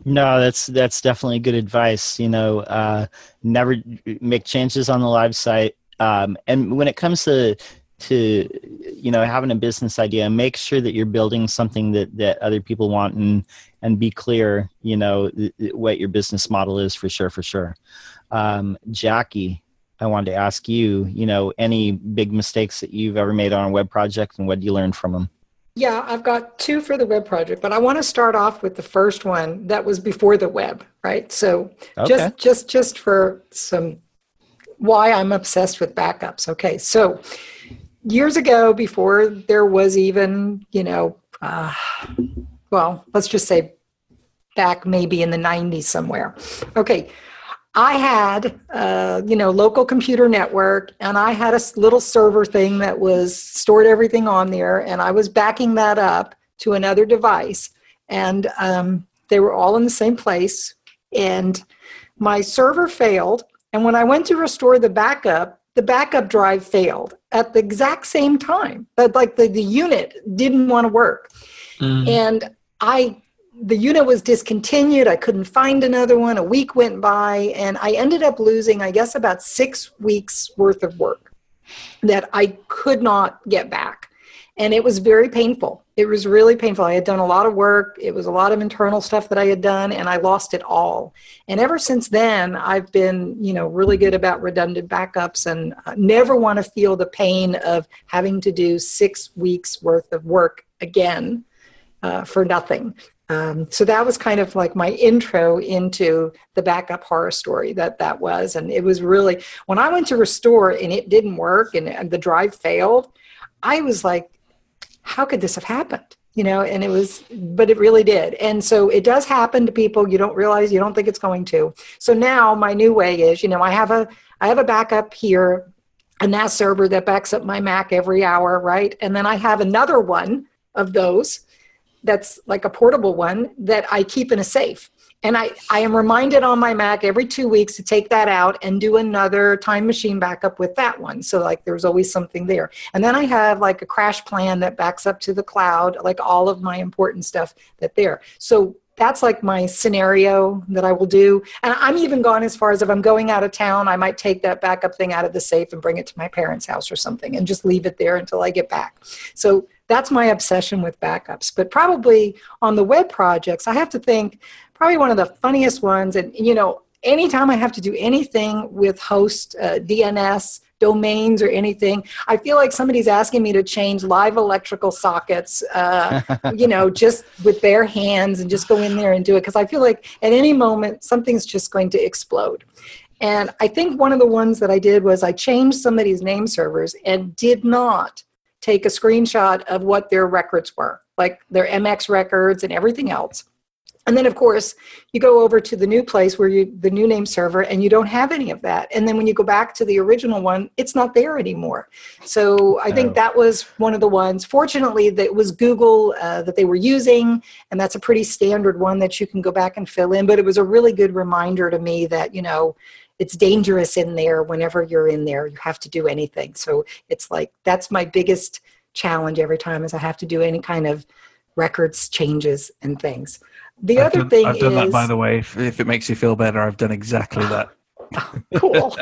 No, that's that's definitely good advice. You know, uh, never make changes on the live site um, and when it comes to to you know having a business idea make sure that you're building something that that other people want and and be clear you know th- what your business model is for sure for sure um, jackie i wanted to ask you you know any big mistakes that you've ever made on a web project and what did you learn from them yeah, I've got two for the web project, but I want to start off with the first one that was before the web, right? So okay. just just just for some why I'm obsessed with backups. Okay, so years ago, before there was even, you know, uh, well, let's just say back maybe in the 90s somewhere. Okay, I had, uh, you know, local computer network, and I had a little server thing that was stored everything on there, and I was backing that up to another device, and um, they were all in the same place. And my server failed, and when I went to restore the backup, the backup drive failed at the exact same time. But like the, the unit didn't want to work. Mm. And I the unit was discontinued. I couldn't find another one. A week went by, and I ended up losing, I guess, about six weeks worth of work that I could not get back and it was very painful. It was really painful. I had done a lot of work. It was a lot of internal stuff that I had done, and I lost it all. And ever since then, I've been, you know, really good about redundant backups and never want to feel the pain of having to do six weeks worth of work again uh, for nothing. Um, so that was kind of like my intro into the backup horror story that that was, and it was really when I went to restore and it didn't work and, and the drive failed. I was like, how could this have happened? you know, and it was, but it really did. And so it does happen to people. You don't realize, you don't think it's going to. So now my new way is, you know, I have a, I have a backup here, a NAS server that backs up my Mac every hour, right? And then I have another one of those that's like a portable one that I keep in a safe. And I, I am reminded on my Mac every two weeks to take that out and do another time machine backup with that one. So, like, there's always something there. And then I have like a CrashPlan that backs up to the cloud, like all of my important stuff that there. So, that's like my scenario that I will do. And I'm even gone as far as if I'm going out of town, I might take that backup thing out of the safe and bring it to my parents' house or something and just leave it there until I get back. So that's my obsession with backups. But probably on the web projects, I have to think probably one of the funniest ones. And, you know, anytime I have to do anything with host uh, DNS, domains, or anything, I feel like somebody's asking me to change live electrical sockets, uh, you know, just with bare hands and just go in there and do it. Because I feel like at any moment, something's just going to explode. And I think one of the ones that I did was I changed somebody's name servers and did not take a screenshot of what their records were, like their MX records and everything else. And then, of course, you go over to the new place where you, the new name server, and you don't have any of that. And then when you go back to the original one, it's not there anymore. So I think that was one of the ones. Fortunately, that was Google uh, that they were using, and that's a pretty standard one that you can go back and fill in. But it was a really good reminder to me that, you know, it's dangerous in there whenever you're in there you have to do anything so it's like that's my biggest challenge every time is i have to do any kind of records changes and things the I've other done, thing I've done is that by the way. If, if it makes you feel better, I've done exactly that. cool.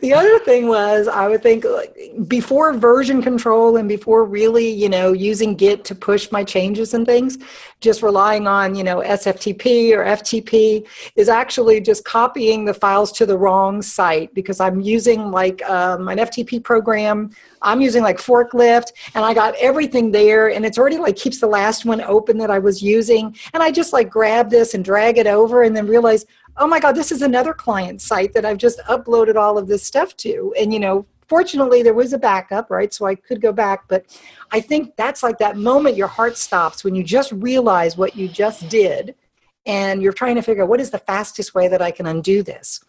the other thing was I would think like, before version control and before really, you know, using Git to push my changes and things, just relying on, you know, SFTP or FTP is actually just copying the files to the wrong site because I'm using like um, an FTP program. I'm using like ForkLift and I got everything there and it's already like keeps the last one open that I was using. And I just like grab this and drag it over and then realize, oh my god this is another client site that i've just uploaded all of this stuff to. And you know fortunately there was a backup right? So i could go back. But i think that's like that moment your heart stops when you just realize what you just did and you're trying to figure out what is the fastest way that i can undo this.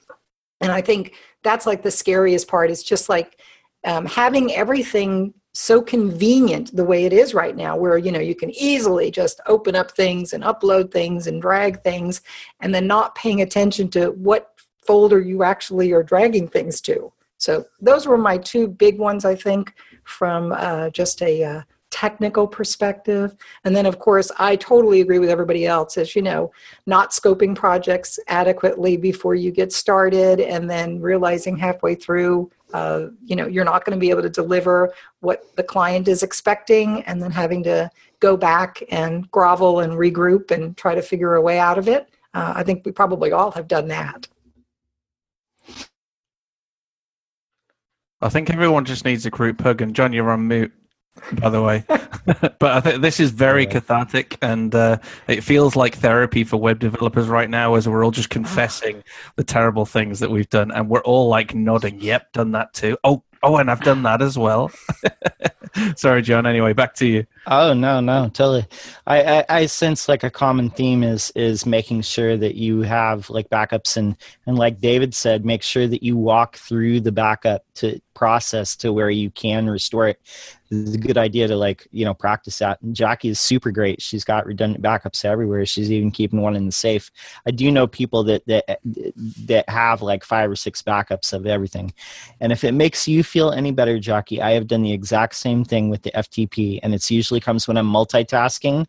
And i think that's like the scariest part. Is just like um, having everything so convenient the way it is right now where you know you can easily just open up things and upload things and drag things and then not paying attention to what folder you actually are dragging things to. So those were my two big ones i think from uh, just a uh, technical perspective. And then of course i totally agree with everybody else as you know not scoping projects adequately before you get started and then realizing halfway through uh, you know you're not going to be able to deliver what the client is expecting and then having to go back and grovel and regroup and try to figure a way out of it. Uh, i think we probably all have done that. I think everyone just needs a group hug, and John, you're on mute, by the way. but I think this is very cathartic, and uh, it feels like therapy for web developers right now, as we're all just confessing the terrible things that we've done, and we're all like nodding, "Yep, done that too." Oh, oh, and I've done that as well. Sorry, John. Anyway, back to you. Oh no, no, totally. I, I, I sense like a common theme is is making sure that you have like backups and and like David said, make sure that you walk through the backup to process to where you can restore it. It's a good idea to like you know practice that. And Jackie is super great. She's got redundant backups everywhere. She's even keeping one in the safe. I do know people that that that have like five or six backups of everything. And if it makes you feel any better, Jackie, I have done the exact same thing with the FTP, and it's usually comes when I'm multitasking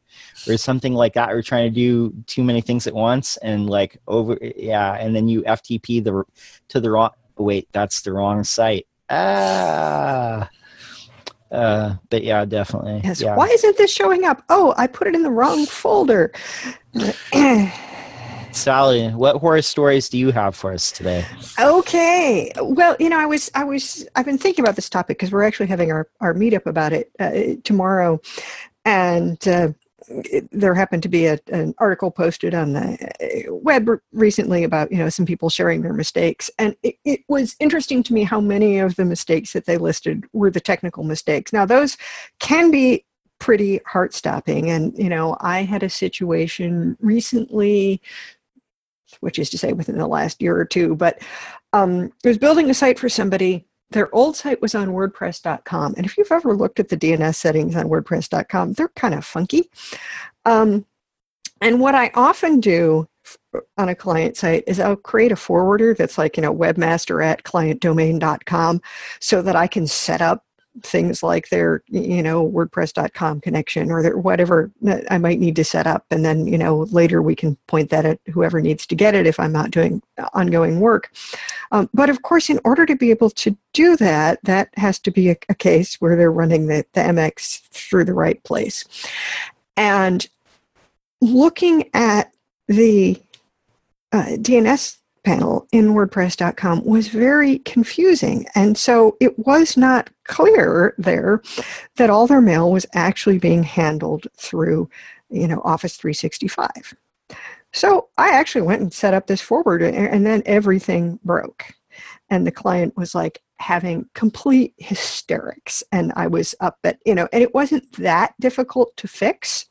or something like that, or trying to do too many things at once, and like over, yeah, and then you FTP the to the wrong. Wait, that's the wrong site. Ah. Uh, but yeah, definitely. Yes. Yeah. Why isn't this showing up? Oh, I put it in the wrong folder. Sally, what horror stories do you have for us today? Okay. Well, you know, I was, I was, I've been thinking about this topic because we're actually having our, our meetup about it uh, tomorrow. And uh, it, there happened to be a, an article posted on the uh, web recently about, you know, some people sharing their mistakes. And it, it was interesting to me how many of the mistakes that they listed were the technical mistakes. Now, those can be pretty heart stopping. And, you know, I had a situation recently, which is to say within the last year or two, but um, I was building a site for somebody. Their old site was on WordPress.com. And if you've ever looked at the DNS settings on WordPress.com, they're kind of funky. Um, and what I often do on a client site is I'll create a forwarder that's like, you know, webmaster at clientdomain.com so that I can set up things like their, you know, WordPress.com connection or their, whatever I might need to set up. And then, you know, later we can point that at whoever needs to get it if I'm not doing ongoing work. Um, but of course, in order to be able to do that, that has to be a, a case where they're running the, the MX through the right place. And looking at the uh, DNS panel in WordPress.com was very confusing. And so it was not clear there that all their mail was actually being handled through, you know, Office 365. So I actually went and set up this forward and then everything broke. And the client was like, having complete hysterics and i was up at you know and it wasn't that difficult to fix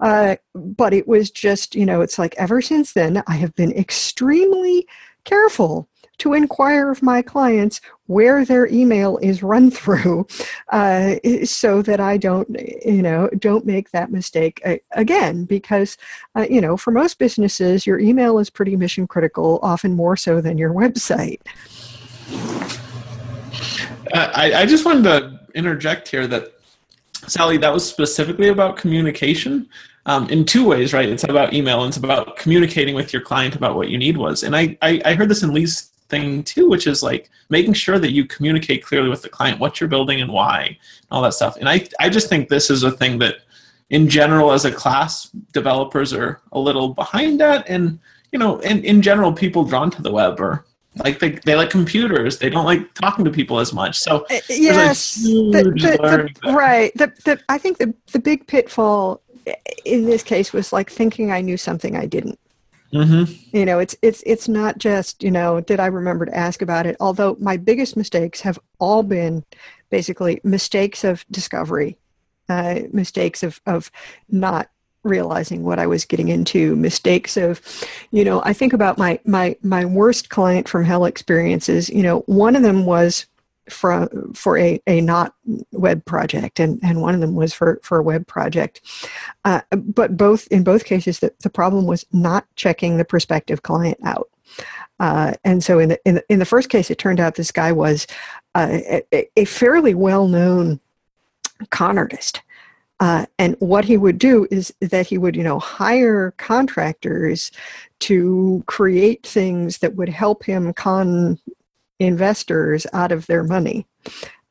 uh, but it was just you know it's like ever since then i have been extremely careful to inquire of my clients where their email is run through uh, so that i don't you know don't make that mistake again because uh, you know for most businesses your email is pretty mission critical often more so than your website uh, I, I just wanted to interject here that Sally, that was specifically about communication um, in two ways, right? It's about email and it's about communicating with your client about what you need was. And I, I, I heard this in Lee's thing too, which is like making sure that you communicate clearly with the client what you're building and why, and all that stuff. And I, I just think this is a thing that, in general, as a class, developers are a little behind that. And, you know, in, in general, people drawn to the web are like they, they like computers they don't like talking to people as much so uh, yes the, the, the, right the, the, i think the, the big pitfall in this case was like thinking i knew something i didn't mm-hmm. you know it's it's it's not just you know did i remember to ask about it although my biggest mistakes have all been basically mistakes of discovery uh, mistakes of of not realizing what I was getting into, mistakes of, you know, I think about my my my worst client from hell experiences. You know, one of them was for for a, a not web project and, and one of them was for, for a web project. Uh, but both in both cases the, the problem was not checking the prospective client out. Uh, and so in the, in the, in the first case it turned out this guy was uh, a, a fairly well-known con artist uh, and what he would do is that he would, you know, hire contractors to create things that would help him con investors out of their money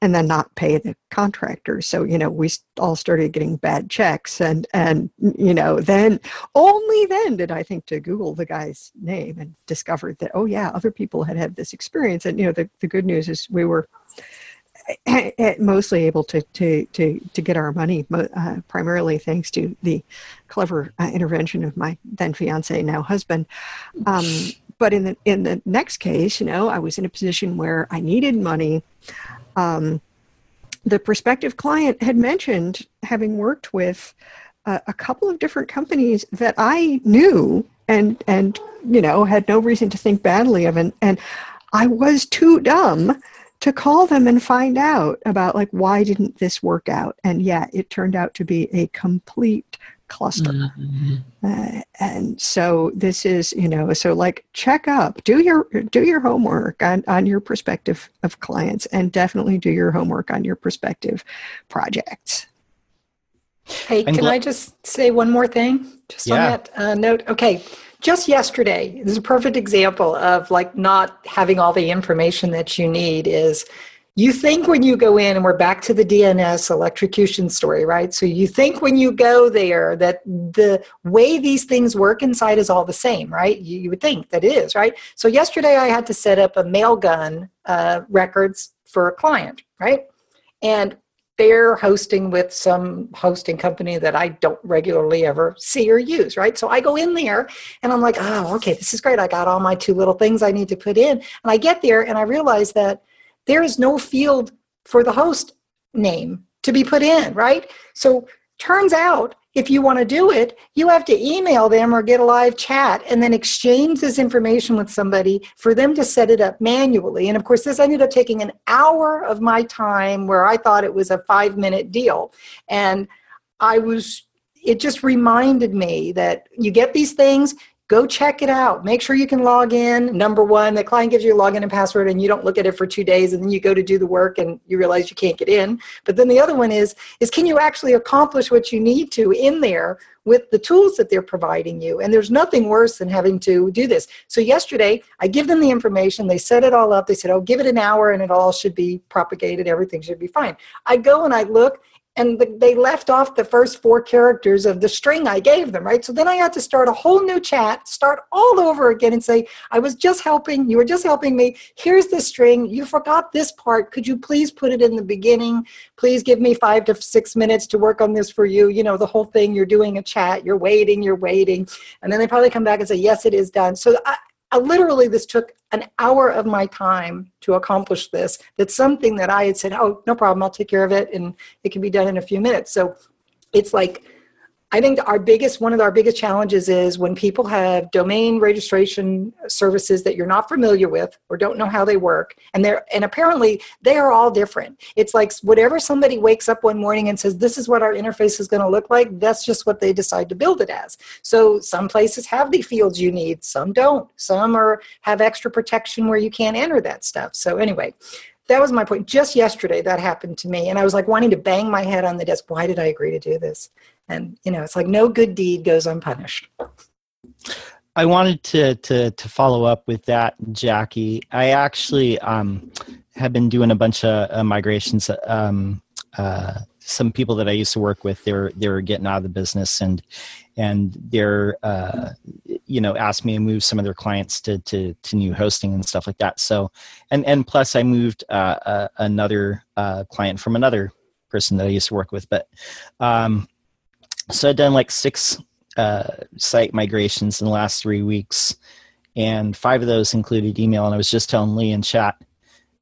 and then not pay the contractors. So, you know, we all started getting bad checks and, and, you know, then only then did I think to Google the guy's name and discovered that, oh yeah, other people had had this experience. And, you know, the, the good news is we were, mostly able to, to, to, to get our money, uh, primarily thanks to the clever uh, intervention of my then fiance, now husband. Um, but in the in the next case, you know, I was in a position where I needed money. Um, the prospective client had mentioned having worked with uh, a couple of different companies that I knew and and you know had no reason to think badly of, and and I was too dumb to call them and find out about like why didn't this work out and yeah it turned out to be a complete cluster mm-hmm. uh, and so this is you know so like check up do your do your homework on, on your perspective of clients and definitely do your homework on your perspective projects hey can i just say one more thing just yeah. on that uh, note okay just yesterday this is a perfect example of like not having all the information that you need is you think when you go in and we're back to the dns electrocution story right so you think when you go there that the way these things work inside is all the same right you, you would think that it is right so yesterday i had to set up a Mailgun uh, records for a client right and they're hosting with some hosting company that I don't regularly ever see or use, right? So I go in there and I'm like, oh, okay, this is great. I got all my two little things I need to put in. And I get there and I realize that there is no field for the host name to be put in, right? So Turns out, if you want to do it, you have to email them or get a live chat and then exchange this information with somebody for them to set it up manually. And of course, this ended up taking an hour of my time where I thought it was a five minute deal. And I was it just reminded me that you get these things go check it out. Make sure you can log in. Number one the client gives you a login and password and you don't look at it for two days and then you go to do the work and you realize you can't get in. But then the other one is is can you actually accomplish what you need to in there with the tools that they're providing you? And there's nothing worse than having to do this. So yesterday i give them the information. They set it all up. They said oh give it an hour and it all should be propagated. Everything should be fine. I go and i look and the, they left off the first four characters of the string I gave them, right? So then I had to start a whole new chat, start all over again and say, I was just helping, you were just helping me. Here's the string. You forgot this part. Could you please put it in the beginning? Please give me five to six minutes to work on this for you. You know, the whole thing, you're doing a chat, you're waiting, you're waiting. And then they probably come back and say, Yes, it is done. So I, I literally this took an hour of my time to accomplish this. That's something that i had said oh no problem i'll take care of it and it can be done in a few minutes. So it's like I think our biggest one of our biggest challenges is when people have domain registration services that you're not familiar with or don't know how they work and they're and apparently they are all different. It's like whatever somebody wakes up one morning and says this is what our interface is going to look like, that's just what they decide to build it as. So some places have the fields you need, some don't. Some are have extra protection where you can't enter that stuff. So anyway, that was my point. Just yesterday, that happened to me, and I was like wanting to bang my head on the desk. Why did I agree to do this? And you know it's like no good deed goes unpunished. I wanted to to to follow up with that jackie. I actually um have been doing a bunch of uh, migrations um uh some people that i used to work with they're they're getting out of the business and and they're uh, you know asked me to move some of their clients to, to to new hosting and stuff like that. So and and plus i moved uh, uh, another uh, client from another person that i used to work with. But um, so I've done like six uh, site migrations in the last three weeks, and five of those included email. And I was just telling Lee in chat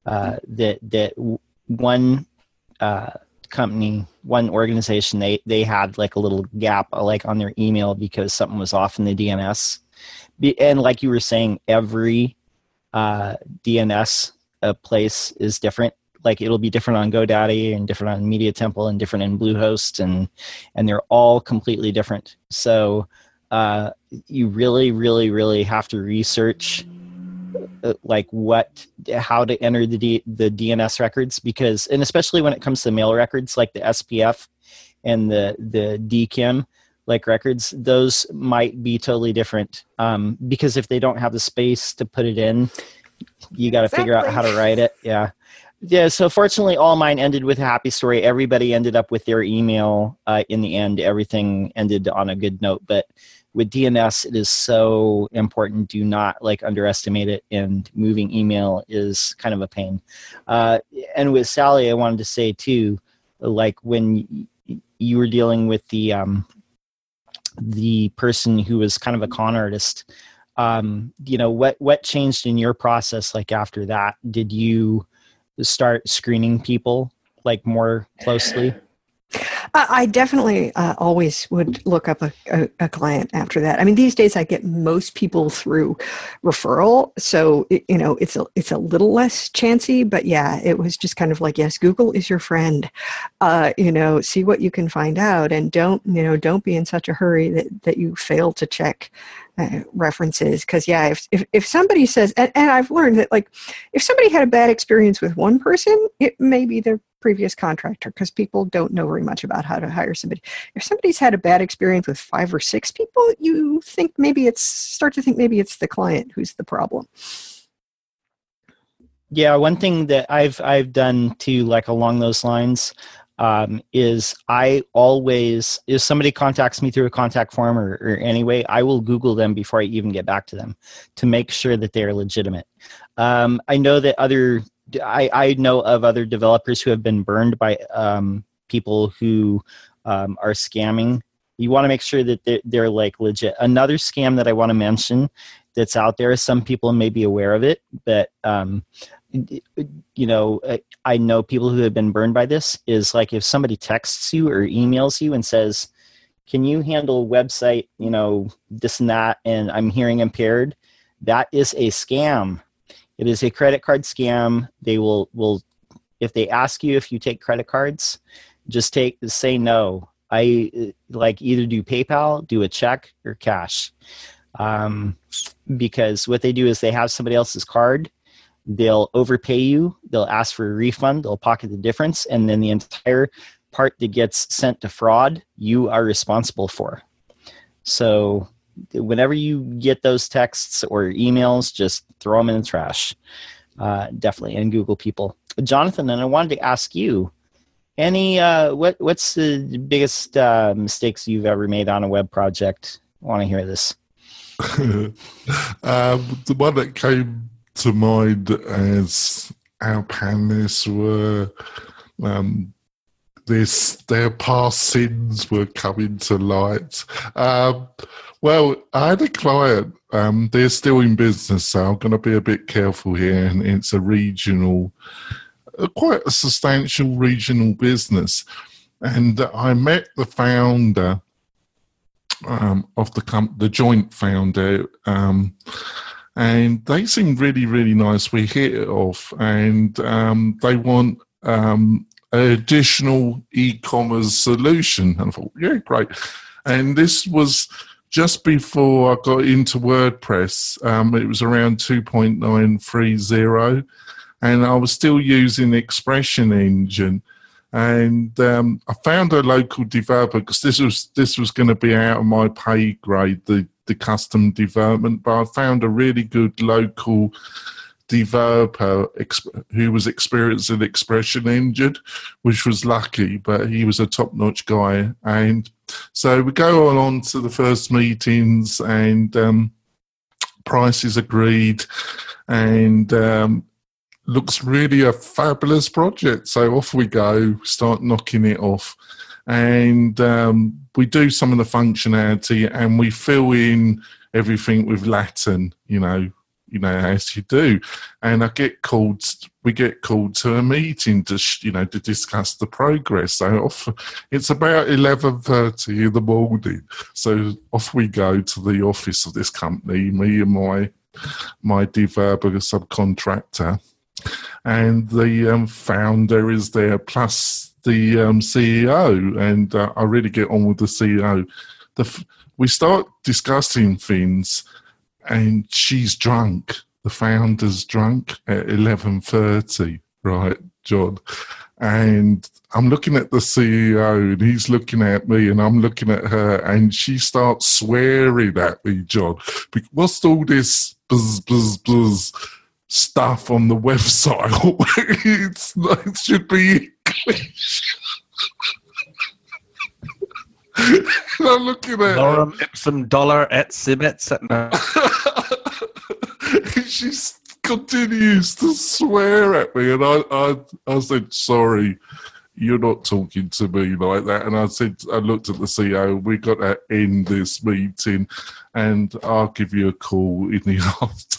uh, that that one uh, company, one organization, they they had like a little gap uh, like on their email because something was off in the DNS. And like you were saying, every uh, DNS uh, place is different like it'll be different on GoDaddy and different on Media Temple and different in Bluehost and and they're all completely different. So uh, you really, really, really have to research uh, like what how to enter the D, the DNS records because and especially when it comes to mail records like the SPF and the the DKIM like records those might be totally different um, because if they don't have the space to put it in you got to exactly. figure out how to write it yeah yeah, so fortunately, all mine ended with a happy story. Everybody ended up with their email uh, in the end. Everything ended on a good note. But with DNS, it is so important. Do not like underestimate it. And moving email is kind of a pain. Uh, and with Sally, I wanted to say too, like when you were dealing with the um, the person who was kind of a con artist. Um, you know what what changed in your process like after that did you start screening people like more closely? I definitely uh, always would look up a, a, a, client after that. I mean, these days I get most people through referral, so it, you know it's a it's a little less chancy. But yeah, it was just kind of like, yes, Google is your friend. Uh, you know, see what you can find out, and don't you know don't be in such a hurry that that you fail to check uh, references because yeah if, if, if somebody says and, and, i've learned that like if somebody had a bad experience with one person it may be their previous contractor because people don't know very much about how to hire somebody if somebody's had a bad experience with five or six people you think maybe it's start to think maybe it's the client who's the problem yeah one thing that i've i've done to like along those lines um, is I always, if somebody contacts me through a contact form or, or anyway, I will Google them before I even get back to them to make sure that they are legitimate. Um, I know that other, I, I know of other developers who have been burned by um, people who um, are scamming. You want to make sure that they're, they're like legit. Another scam that I want to mention that's out there. Some people may be aware of it, but um, you know, I know people who have been burned by this. Is like if somebody texts you or emails you and says, "Can you handle website, you know, this and that?" and I'm hearing impaired, that is a scam. It is a credit card scam. They will will if they ask you if you take credit cards, just take say no. I like either do PayPal, do a check, or cash. Um, because what they do is they have somebody else's card, they'll overpay you, they'll ask for a refund, they'll pocket the difference, and then the entire part that gets sent to fraud, you are responsible for. So whenever you get those texts or emails, just throw them in the trash. Uh, definitely, and Google people. Jonathan, and I wanted to ask you, any uh, what what's the biggest uh, mistakes you've ever made on a web project? I want to hear this. um, the one that came to mind as our panelists were um, this their past sins were coming to light. Um, well, I had a client. Um, they're still in business, so I'm going to be a bit careful here. And it's a regional, uh, quite a substantial regional business. And I met the founder um, of the com- the joint founder, um, and they seemed really really nice. We hit it off, and um, they want um, additional e-commerce solution. And I thought, yeah, great. And this was just before I got into WordPress. Um, it was around 2.930, and I was still using Expression Engine and um, I found a local developer because this was this was going to be out of my pay grade, the the custom development. But I found a really good local developer who was experienced in Expression Engine, which was lucky. But he was a top notch guy, and so we go on, on to the first meetings and. Um, prices agreed and um, looks really a fabulous project. So off we go, start knocking it off. And um, we do some of the functionality and we fill in everything with Latin, you know, you know, as you do. And I get called, we get called to a meeting to, you know, to discuss the progress. So off, it's about 11.30 in the morning. So off we go to the office of this company, me and my, my developer subcontractor and the um, founder is there, plus the um, CEO, and uh, I really get on with the CEO. The we start discussing things, and she's drunk. The founder's drunk at eleven thirty, right, John? And I'm looking at the CEO, and he's looking at me, and I'm looking at her, and she starts swearing at me, John. What's all this buzz, buzz, buzz? stuff on the website. it's, it should be English. I'm looking at Lorem ipsum dolor et sibet. She continues to swear at me, and I, I, I said sorry you're not talking to me like that. And I said, I looked at the CEO, we've got to end this meeting and I'll give you a call in the afternoon.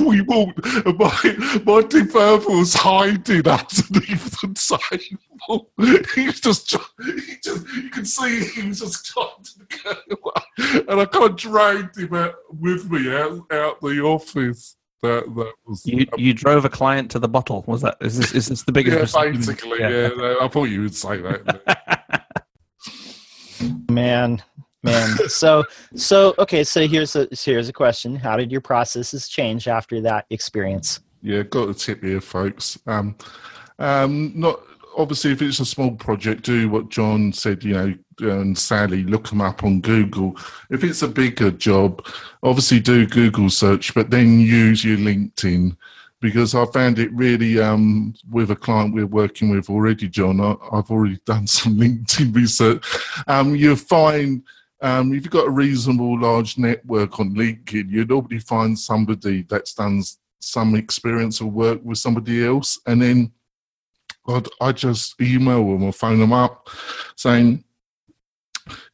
we walked, my, my developer was hiding underneath the table. He was just, he just, you can see he was just trying to get away. And I kind of dragged him out with me out, out the office. That, that was you. You drove a client to the bottle. Was that? Is this? Is this the biggest? Yeah, basically. Yeah. yeah. I thought you would say that. man, man. So, so okay. So here's a here's a question. How did your processes change after that experience? Yeah, got a tip here, folks. Um, um, not obviously if it's a small project, do what John said. You know, and Sally, look them up on Google. If it's a bigger job, obviously do Google search, but then use your LinkedIn because I found it really um, with a client we're working with already, John. I, have already done some LinkedIn research. Um, you find um, if you've got a reasonable large network on LinkedIn, you normally find somebody that's done some experience or work with somebody else, and then I'd, I just email them or phone them up saying,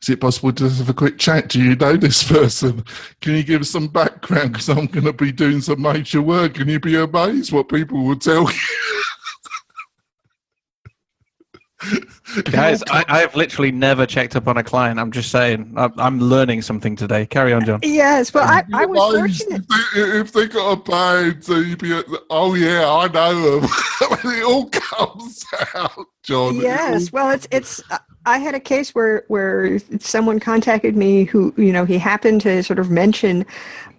is it possible to have a quick chat? Do you know this person? Can you give us some background? Because I'm going to be doing some major work, and you'd be amazed what people will tell you. Guys, I, I have literally never checked up on a client. I'm just saying, I'm, I'm learning something today. Carry on, John. Yes, well, I, I was Amazed fortunate. If they, if they got a band, so you'd be, oh yeah, I know them. it all comes out, John. It Yes, well, it's it's. Uh, I had a case where where someone contacted me who you know he happened to sort of mention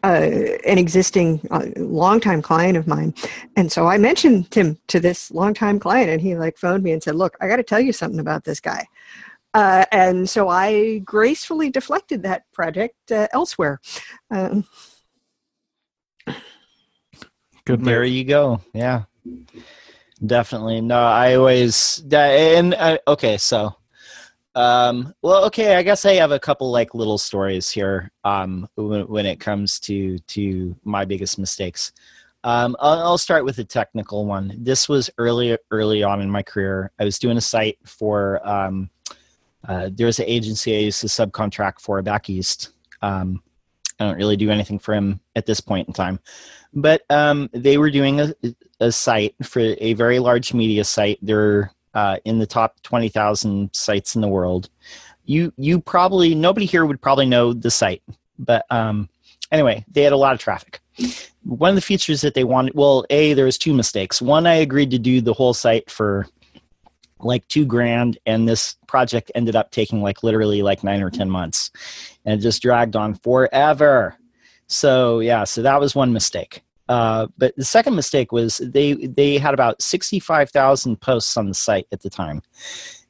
uh, an existing uh, longtime client of mine, and so I mentioned him to this longtime client, and he like phoned me and said, "Look, I got to tell you something about this guy." Uh, and so I gracefully deflected that project uh, elsewhere. Um, Good There you go. Yeah, definitely. No, I always and uh, okay. So, um, well, okay. I guess I have a couple like little stories here. Um, when, when it comes to to my biggest mistakes. Um, I'll, I'll start with a technical one. This was early early on in my career. I was doing a site for um, uh, there was an agency I used to subcontract for back east. Um, I don't really do anything for him at this point in time but um, they were doing a, a site for a very large media site. They're uh, in the top twenty thousand sites in the world. You you probably nobody here would probably know the site, but um, anyway, they had a lot of traffic. One of the features that they wanted, well, a there was two mistakes. One, I agreed to do the whole site for like two grand, and this project ended up taking like literally like nine or ten months, and it just dragged on forever. So yeah, so that was one mistake. Uh, but the second mistake was they they had about sixty five thousand posts on the site at the time,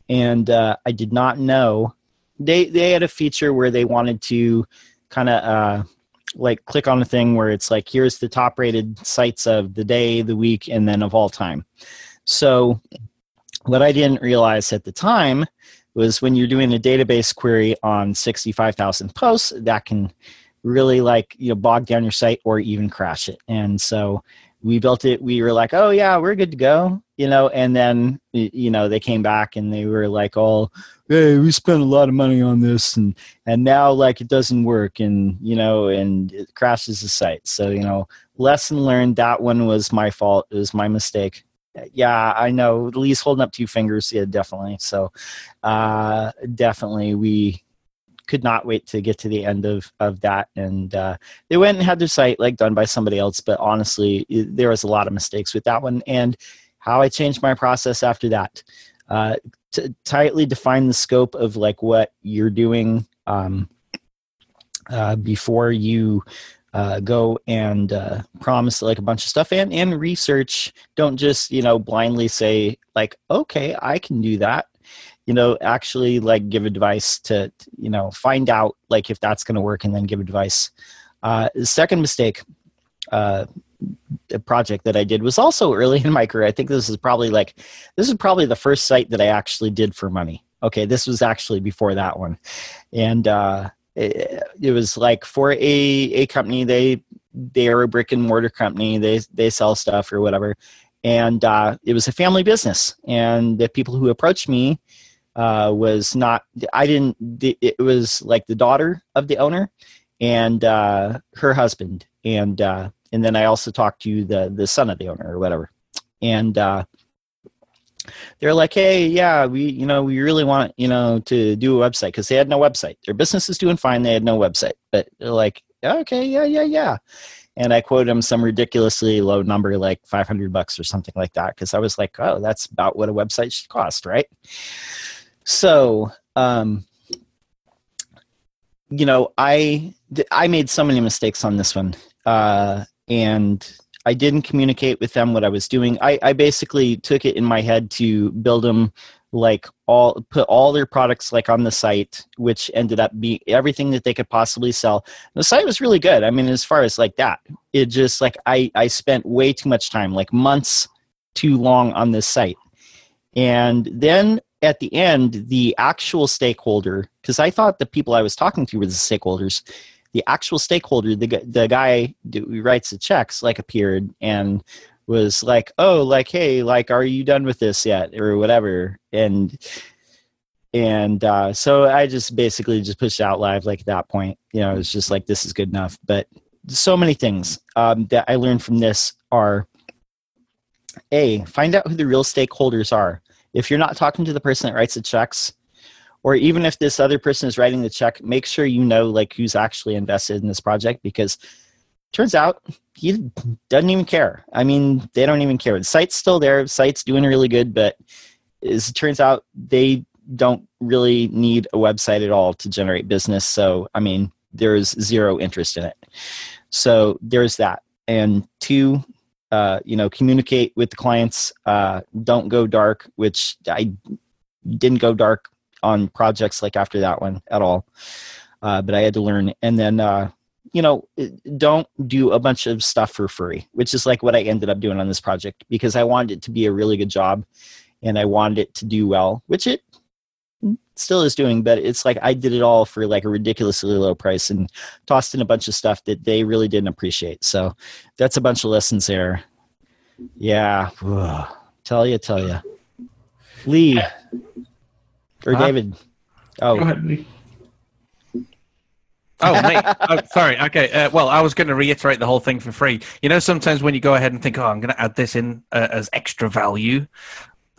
and uh, I did not know they they had a feature where they wanted to kind of uh, like click on a thing where it's like here's the top rated sites of the day, the week, and then of all time. So what I didn't realize at the time was when you're doing a database query on 65,000 posts, that can really like you know bog down your site or even crash it. And so we built it. We were like oh yeah we're good to go you know? And then you know they came back and they were like oh hey we spent a lot of money on this and and now like it doesn't work and you know and it crashes the site. So you know lesson learned that one was my fault it was my mistake. Yeah i know lee's holding up two fingers yeah definitely. So uh definitely we could not wait to get to the end of of that. And uh, they went and had their site like done by somebody else but honestly it, there was a lot of mistakes with that one. And how i changed my process after that uh, to tightly define the scope of like what you're doing um, uh, before you uh, go and uh, promise like a bunch of stuff. And and research don't just you know blindly say like okay i can do that you know actually like give advice to you know find out like if that's going to work and then give advice. Uh, second mistake uh, project that i did was also early in my career. I think this is probably like this is probably the first site that i actually did for money. Okay this was actually before that one. And uh, it, it was like for a a company they they are a brick and mortar company. They they sell stuff or whatever. And uh, it was a family business. And the people who approached me uh, was not i didn't it was like the daughter of the owner and uh, her husband. And uh, and then i also talked to the the son of the owner or whatever. And uh, they're like hey yeah we you know we really want you know to do a website. Because they had no website. Their business is doing fine. They had no website. But they're like okay yeah yeah yeah. And i quoted them some ridiculously low number like 500 bucks or something like that. Because i was like oh that's about what a website should cost right so um you know i i made so many mistakes on this one uh and i didn't communicate with them what i was doing. I i basically took it in my head to build them like all put all their products like on the site which ended up being everything that they could possibly sell. The site was really good. I mean as far as like that it just like i i spent way too much time like months too long on this site. And then at the end the actual stakeholder because i thought the people i was talking to were the stakeholders the actual stakeholder the, the guy who writes the checks like appeared and was like oh like hey like are you done with this yet or whatever and and uh, so I just basically just pushed out live like at that point. You know, it's just like this is good enough. But so many things um, that I learned from this are a find out who the real stakeholders are. If you're not talking to the person that writes the checks, or even if this other person is writing the check, make sure you know like who's actually invested in this project because turns out he doesn't even care. I mean, they don't even care. The site's still there. The site's doing really good, but as it turns out, they don't really need a website at all to generate business. So, I mean, there's zero interest in it. So there's that. And two, uh, you know, communicate with the clients. Uh, don't go dark, which I didn't go dark on projects like after that one at all. Uh, but I had to learn. And then, uh, you know, don't do a bunch of stuff for free, which is like what I ended up doing on this project because I wanted it to be a really good job and I wanted it to do well, which it still is doing, but it's like I did it all for like a ridiculously low price and tossed in a bunch of stuff that they really didn't appreciate. So that's a bunch of lessons there. Yeah. Tell you, tell you. Lee or Huh? David. Oh, Go ahead, Lee. Oh, me. oh, sorry. Okay. Uh, well, I was going to reiterate the whole thing for free. You know, sometimes when you go ahead and think, "Oh, I'm going to add this in uh, as extra value,"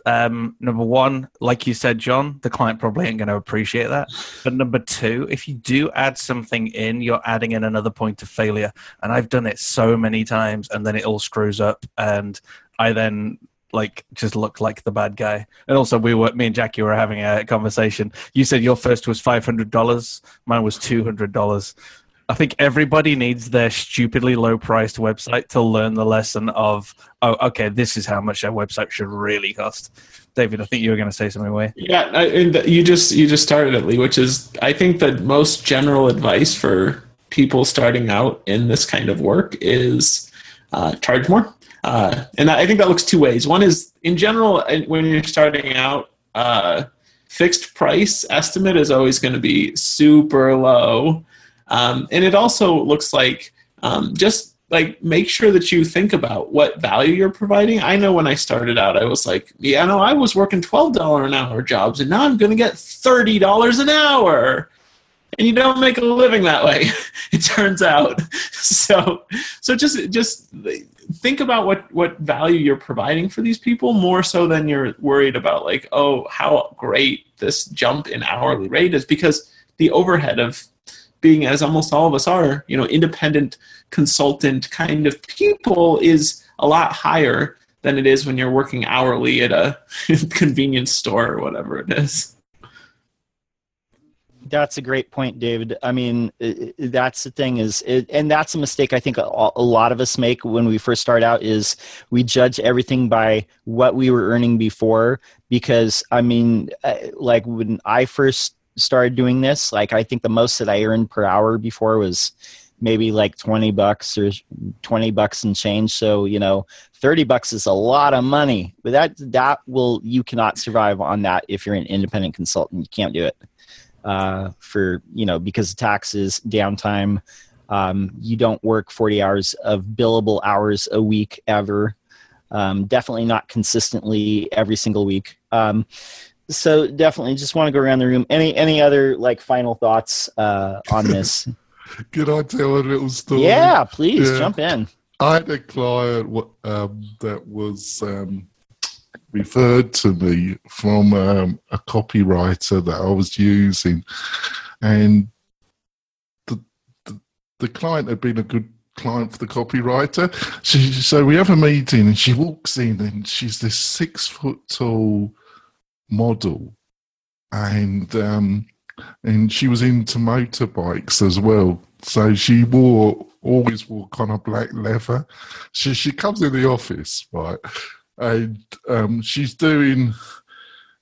um, number one, like you said, John, the client probably ain't going to appreciate that. But number two, if you do add something in, you're adding in another point of failure. And I've done it so many times, and then it all screws up, and I then like just look like the bad guy. And also, we were me and Jackie were having a conversation. You said your first was five hundred dollars. Mine was two hundred dollars. I think everybody needs their stupidly low priced website to learn the lesson of, oh, okay, this is how much a website should really cost. David, I think you were going to say something, way. Yeah, I- and you just you just started it, Lee, which is I think the most general advice for people starting out in this kind of work is uh, charge more. Uh, and I think that looks two ways. One is in general, uh, when you're starting out, uh, fixed price estimate is always going to be super low, um, and it also looks like um, just like make sure that you think about what value you're providing. I know when I started out, I was like, yeah, no, I was working twelve dollar an hour jobs, and now I'm going to get thirty dollars an hour. And you don't make a living that way, it turns out. So, so just just think about what what value you're providing for these people more so than you're worried about like, oh, how great this jump in hourly rate is, because the overhead of being as almost all of us are, you know, independent consultant kind of people is a lot higher than it is when you're working hourly at a convenience store or whatever it is. That's a great point, David. I mean, that's the thing is, it, and that's a mistake I think a, a lot of us make when we first start out is we judge everything by what we were earning before. Because I mean, uh, like when I first started doing this, like I think the most that I earned per hour before was maybe like 20 bucks or 20 bucks and change. So, you know, 30 bucks is a lot of money, but that, that will, you cannot survive on that if you're an independent consultant. You can't do it uh, for you know because of taxes downtime um, you don't work 40 hours of billable hours a week ever um, definitely not consistently every single week um, so definitely just want to go around the room any any other like final thoughts uh, on this Could I tell a little story? yeah please Yeah. jump in I had a client um, that was um, referred to me from um, a copywriter that I was using, and the, the the client had been a good client for the copywriter. She, so we have a meeting, and she walks in, and she's this six foot tall model, and um, and she was into motorbikes as well. So she wore always wore kind of black leather. She she comes in the office, right, and um, she's doing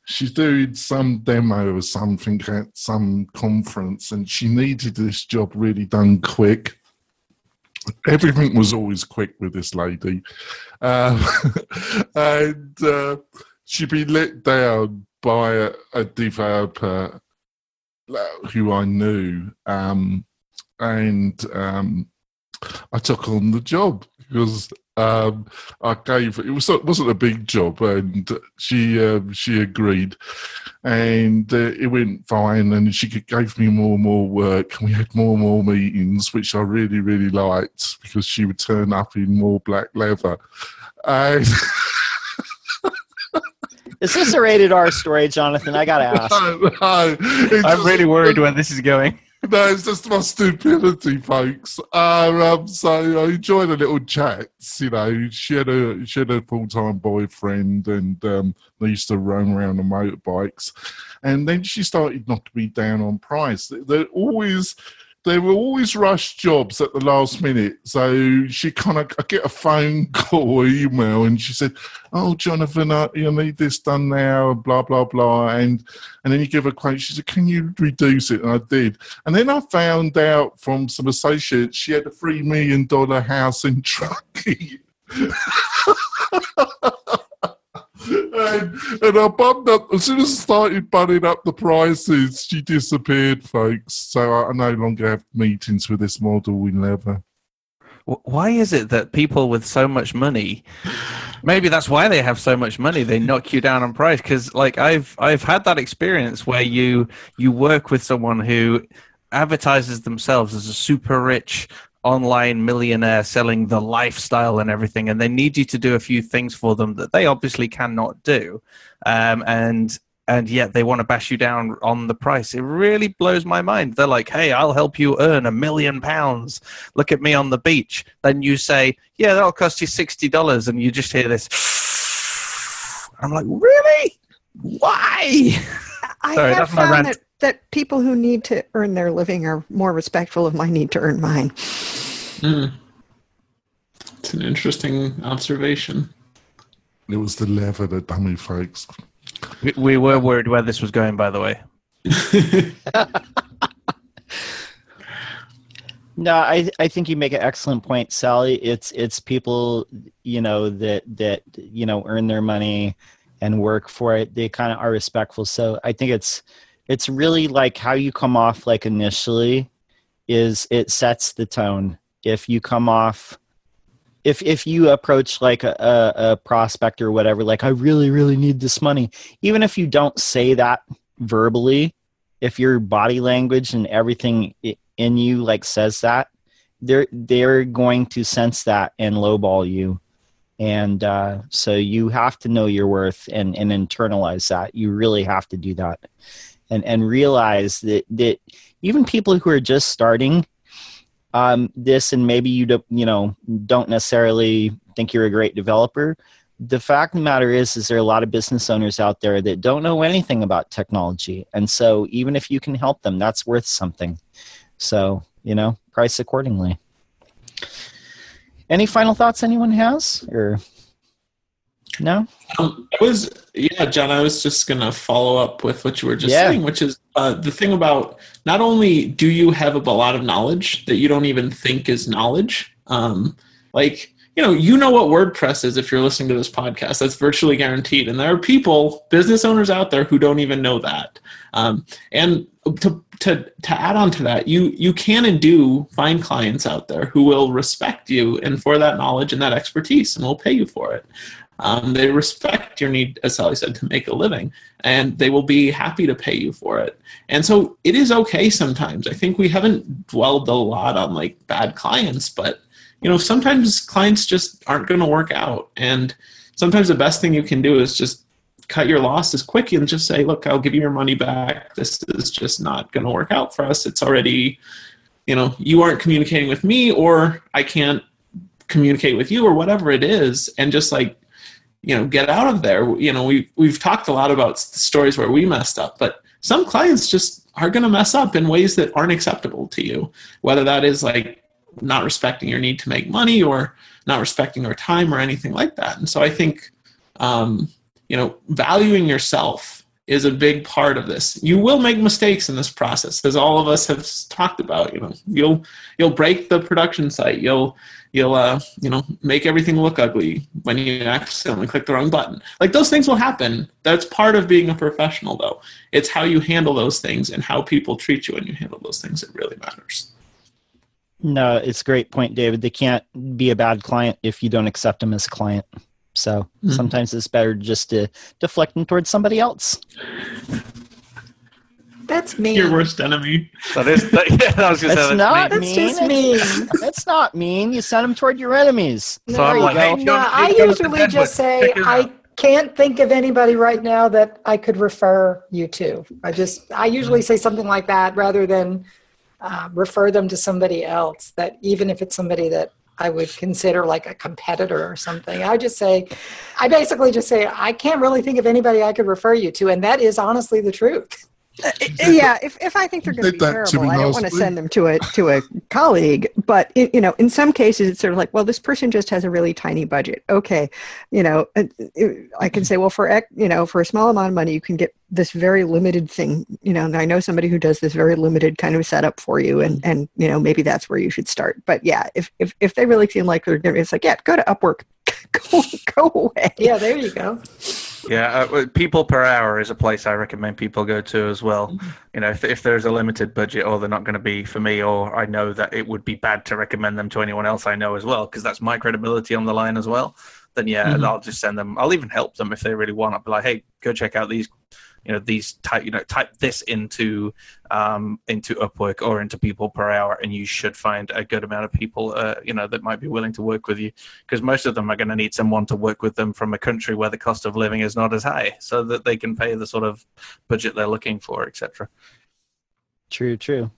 she's doing some demo or something at some conference, and she needed this job really done quick. Everything was always quick with this lady, um, and uh, she'd been let down by a, a developer who I knew, um, and um, I took on the job because um, I gave it was it wasn't a big job, and she um, she agreed, and uh, it went fine. And she gave me more and more work, and we had more and more meetings, which I really really liked because she would turn up in more black leather. And Is this a rated R story, Jonathan? I gotta ask. no, no, I'm just- really worried where this is going. No, it's just my stupidity, folks. Uh, um, so I enjoyed the little chats. You know, she had a she had a full time boyfriend, and um, they used to roam around on motorbikes. And then she started not to be down on price. They're always they were always rush jobs at the last minute. So she kind of I get a phone call or email, and she said, "Oh, Jonathan, uh, you need this done now," blah blah blah, and and then you give a quote. She said, "Can you reduce it?" And I did. And then I found out from some associates she had a three million dollar house in Truckee. and, and I bumped up as soon as I started bunning up the prices, she disappeared, folks. So I, I no longer have meetings with this model in leather. Why is it that people with so much money, maybe that's why they have so much money, they knock you down on price? Because like I've I've had that experience where you you work with someone who advertises themselves as a super rich online millionaire selling the lifestyle and everything and they need you to do a few things for them that they obviously cannot do. Um, and and yet they want to bash you down on the price. It really blows my mind. They're like hey i'll help you earn a million pounds. Look at me on the beach. Then you say yeah that'll cost you $60 and you just hear this. I'm like really? Why? I Sorry, that's my rant. that, that people who need to earn their living are more respectful of my need to earn mine. Mm. It's an interesting observation. It was the leather that done me, folks. we, we were worried where this was going by the way No, I I think you make an excellent point, Sally. It's it's people, you know, that that you know earn their money and work for it. They kind of are respectful. So I think it's it's really like how you come off like initially is it sets the tone. If you come off if if you approach like a, a, prospect or whatever, like I really, really need this money, even if you don't say that verbally, if your body language and everything in you like says that, they're they're going to sense that and lowball you, and uh, so you have to know your worth and and internalize that. You really have to do that, and and realize that that even people who are just starting um, this and maybe you don't you know don't necessarily think you're a great developer the fact of the matter is is there are a lot of business owners out there that don't know anything about technology. And so even if you can help them that's worth something. So you know price accordingly. Any final thoughts anyone has or no Um, I was, yeah, John. I was just gonna follow up with what you were just Yeah. saying, which is uh, the thing about not only do you have a lot of knowledge that you don't even think is knowledge, um, like you know, you know what WordPress is if you're listening to this podcast. That's virtually guaranteed, and there are people, business owners out there who don't even know that. Um, and to to to add on to that, you you can and do find clients out there who will respect you and for that knowledge and that expertise, and will pay you for it. Um, they respect your need, as Sally said, to make a living, and they will be happy to pay you for it. And so it is okay sometimes. I think we haven't dwelled a lot on like bad clients, but you know, sometimes clients just aren't going to work out. And sometimes the best thing you can do is just cut your losses quick and just say, look, I'll give you your money back. This is just not going to work out for us. It's already, you know, you aren't communicating with me, or I can't communicate with you, or whatever it is. And just like, you know get out of there. You know we we've talked a lot about stories where we messed up but some clients just are going to mess up in ways that aren't acceptable to you whether that is like not respecting your need to make money or not respecting your time or anything like that. And so i think um, you know valuing yourself is a big part of this. You will make mistakes in this process as all of us have talked about. You know you'll you'll break the production site. You'll you'll uh, you know make everything look ugly when you accidentally click the wrong button like those things will happen that's part of being a professional though it's how you handle those things and how people treat you when you handle those things that really matters No, it's a great point, David. They can't be a bad client if you don't accept them as a client. So Mhm. sometimes it's better just to deflect them towards somebody else. That's me. Your worst enemy. That is, that, yeah, I was going to That's say not that's That's just mean. That's not mean. You send them toward your enemies. So I'm There like, you hey, go. John, No, I usually Deadwood, just say I can't think of anybody right now that I could refer you to. I just I usually say something like that rather than uh, refer them to somebody else. That even if it's somebody that I would consider like a competitor or something, I just say I basically just say I can't really think of anybody I could refer you to, and that is honestly the truth. Uh, yeah, if, if I think they're going to be to terrible, I don't want to send them to a to a colleague. But it, you know, in some cases, it's sort of like, well, this person just has a really tiny budget. Okay, you know, uh, I can say, well, for you know, for a small amount of money, you can get this very limited thing. You know, and I know somebody who does this very limited kind of setup for you, and and you know, maybe that's where you should start. But yeah, if if if they really seem like they're, gonna- it's like, yeah, go to Upwork. go go away. Yeah, there you go. Yeah, uh, people per hour is a place I recommend people go to as well. You know, if, if there's a limited budget or they're not going to be for me, or I know that it would be bad to recommend them to anyone else I know as well, because that's my credibility on the line as well. Then yeah, Mhm. I'll just send them. I'll even help them if they really want. I'll be like, hey, go check out these. You know, these type. You know, type this into um, into Upwork or into people per hour, and you should find a good amount of people. Uh, you know, that might be willing to work with you because most of them are going to need someone to work with them from a country where the cost of living is not as high, so that they can pay the sort of budget they're looking for, etc. True, true.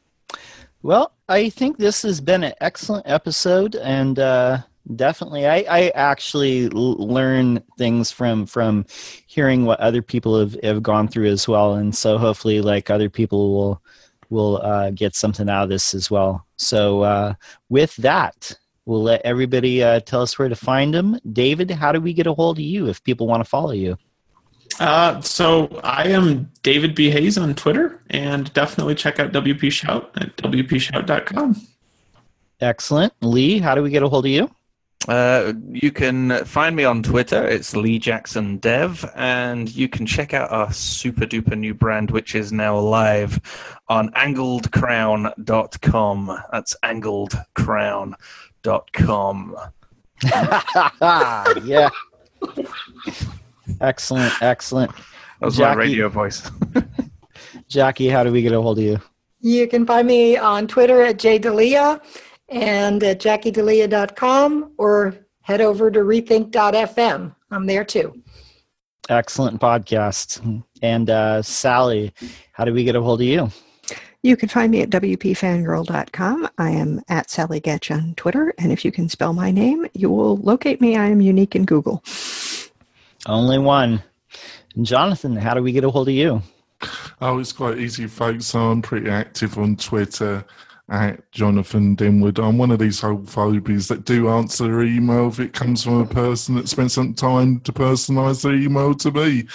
Well, I think this has been an excellent episode, and uh, definitely, I, I actually l- learn things from from hearing what other people have, have gone through as well, and so hopefully, like other people will will uh, get something out of this as well. So, uh, with that, we'll let everybody uh, tell us where to find them. David, how do we get a hold of you if people want to follow you? Uh, so I am David B. Hayes on Twitter, and definitely check out WP Shout at WPShout.com. Excellent, Lee. How do we get a hold of you? Uh, you can find me on Twitter. It's Lee Jackson Dev, and you can check out our super duper new brand, which is now live on angledcrown.com. That's angledcrown.com. yeah. Excellent, excellent. That was Jackie- my radio voice. Jackie, how do we get a hold of you? You can find me on Twitter at jdelia and at jackiedelia.com or head over to rethink.fm. I'm there too. Excellent podcast. And uh, Sally, how do we get a hold of you? You can find me at WPFangirl.com. I am at Sally Goetsch on Twitter. And if you can spell my name, you will locate me. I am unique in Google. Only one. Jonathan, how do we get a hold of you? Oh, it's quite easy, folks. I'm pretty active on Twitter at Jonathan Denwood. I'm one of these whole phobies that do answer email if it comes from a person that spent some time to personalise their email to me.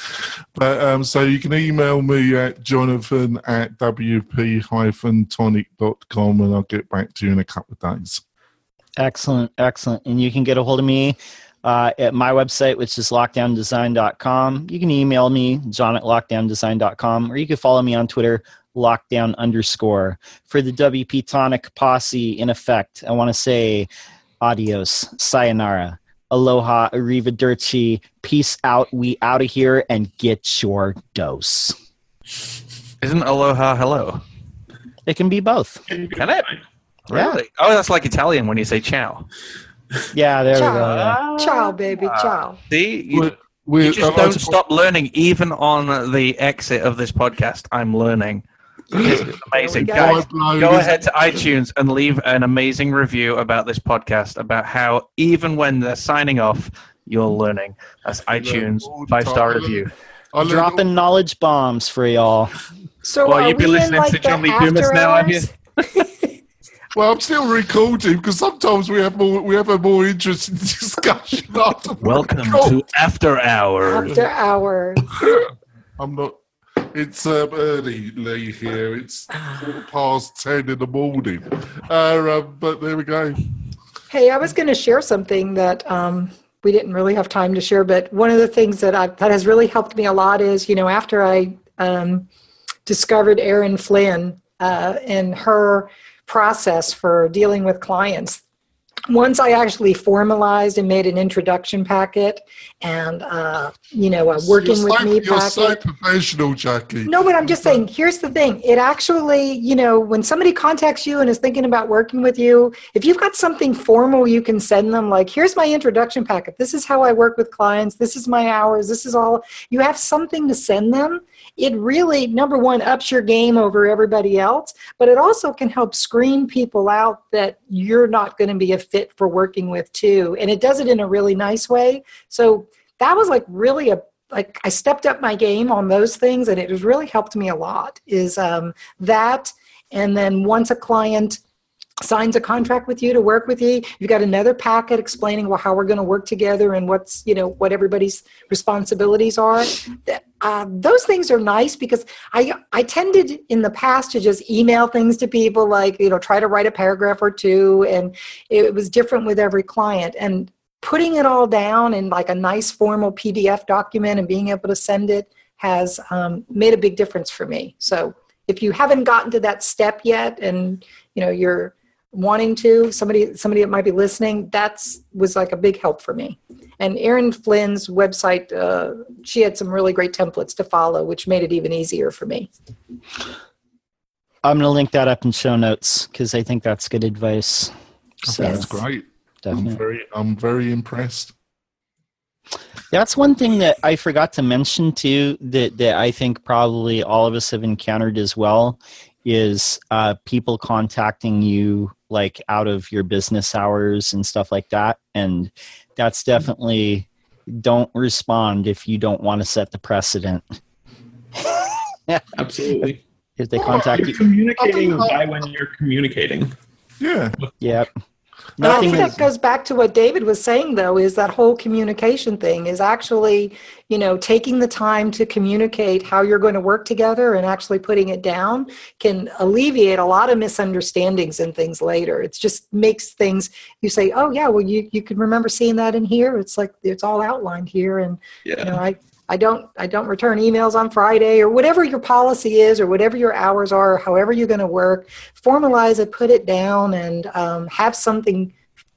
But um, so you can email me at jonathan at wp-tonic.com and I'll get back to you in a couple of days. Excellent, excellent. And you can get a hold of me uh, at my website, which is lockedowndesign.com. You can email me, john at lockedowndesign.com, or you can follow me on Twitter, lockedown underscore. For the WP Tonic posse in effect, I want to say adios, sayonara, aloha, arrivederci, peace out, we out of here, and get your dose. Isn't aloha hello? It can be both. Can it? Yeah. Really? Oh, that's like Italian when you say ciao. Yeah, there we go. yeah. Ciao, baby. Uh, ciao. See, you, We're- we're- you just I- I don't suppose- stop learning, even on the exit of this podcast. I'm learning. This is amazing, There go. guys. Go ahead to iTunes and leave an amazing review about this podcast. About how even when they're signing off, you're learning. That's iTunes five star review. I learned Dropping knowledge bombs for y'all. So Well, you've been we listening like, to the John Lee Dumas after now, have you? hours? Well, I'm still recording because sometimes we have more we have a more interesting discussion after. Welcome to After Hours. After hours. I'm not. It's um, early, Lee. Here, it's past ten in the morning. Uh, um, but there we go. Hey, I was going to share something that um, we didn't really have time to share, but one of the things that I, that has really helped me a lot is, you know, after I um, discovered Erin Flynn uh, and her process for dealing with clients once I actually formalized and made an introduction packet and, uh, you know, a working you're with so, me You're packet. so professional, Jackie. No, but I'm just saying, here's the thing. It actually, you know, when somebody contacts you and is thinking about working with you, if you've got something formal you can send them, like, here's my introduction packet. This is how I work with clients. This is my hours. This is all. You have something to send them. It really, number one, ups your game over everybody else, but it also can help screen people out that you're not going to be a fit for working with, too. And it does it in a really nice way. So that was like really a like I stepped up my game on those things, and it has really helped me a lot. Is um, that, and then once a client signs a contract with you to work with you, you've got another packet explaining well, how we're going to work together and what's you know what everybody's responsibilities are. Uh, those things are nice because I I tended in the past to just email things to people like you know try to write a paragraph or two, and it was different with every client and putting it all down in like a nice formal PDF document and being able to send it has um, made a big difference for me. So if you haven't gotten to that step yet, and you know you're wanting to, somebody somebody that might be listening, that's was like a big help for me. And Erin Flynn's website, uh, she had some really great templates to follow, which made it even easier for me. I'm going to link that up in show notes because I think that's good advice. So, That's great. I'm definitely. very, I'm very impressed. That's one thing that I forgot to mention too that, that I think probably all of us have encountered as well is uh, people contacting you like out of your business hours and stuff like that. And that's definitely don't respond if you don't want to set the precedent. Absolutely. If they contact You're you, communicating by when you're communicating. Yeah. yep. I think is, that goes back to what David was saying, though, is that whole communication thing is actually, you know, taking the time to communicate how you're going to work together and actually putting it down can alleviate a lot of misunderstandings and things later. It just makes things, you say, oh, yeah, well, you, you can remember seeing that in here. It's like it's all outlined here. And, Yeah. you know, I, I don't I don't return emails on Friday or whatever your policy is or whatever your hours are, however you're going to work. Formalize it, put it down, and um, have something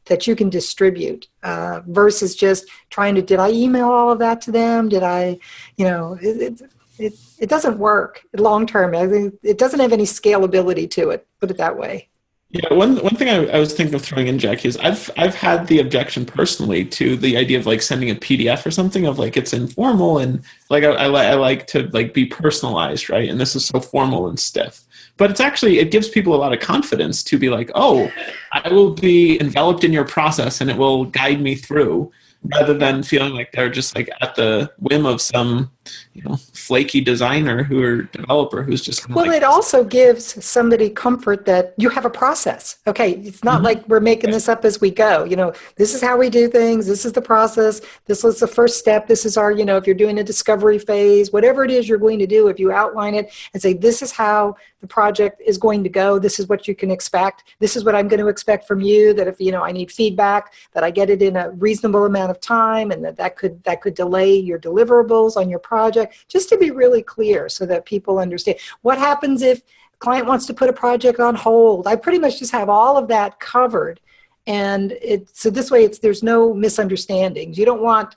that you can distribute uh, versus just trying to did I email all of that to them? Did I, you know, it it, it, doesn't work long term. It doesn't have any scalability to it. Put it that way. Yeah, one one thing I, I was thinking of throwing in, Jackie, is I've I've had the objection personally to the idea of like sending a PDF or something of like it's informal and like I, I, I like to like be personalized, right? And this is so formal and stiff. But it's actually it gives people a lot of confidence to be like, oh, I will be enveloped in your process and it will guide me through, rather than feeling like they're just like at the whim of some you know flaky designer who or developer who's just Well, like, it also gives somebody comfort that you have a process. Okay, it's not Mhm. like we're making this up as we go. You know, this is how we do things. This is the process. This was the first step. This is our, you know, if you're doing a discovery phase, whatever it is you're going to do, if you outline it and say, this is how the project is going to go. This is what you can expect. This is what I'm going to expect from you. That if you know I need feedback, that I get it in a reasonable amount of time, and that that could that could delay your deliverables on your project. Just to be really clear, so that people understand what happens if client wants to put a project on hold. I pretty much just have all of that covered, and it so this way it's there's no misunderstandings. You don't want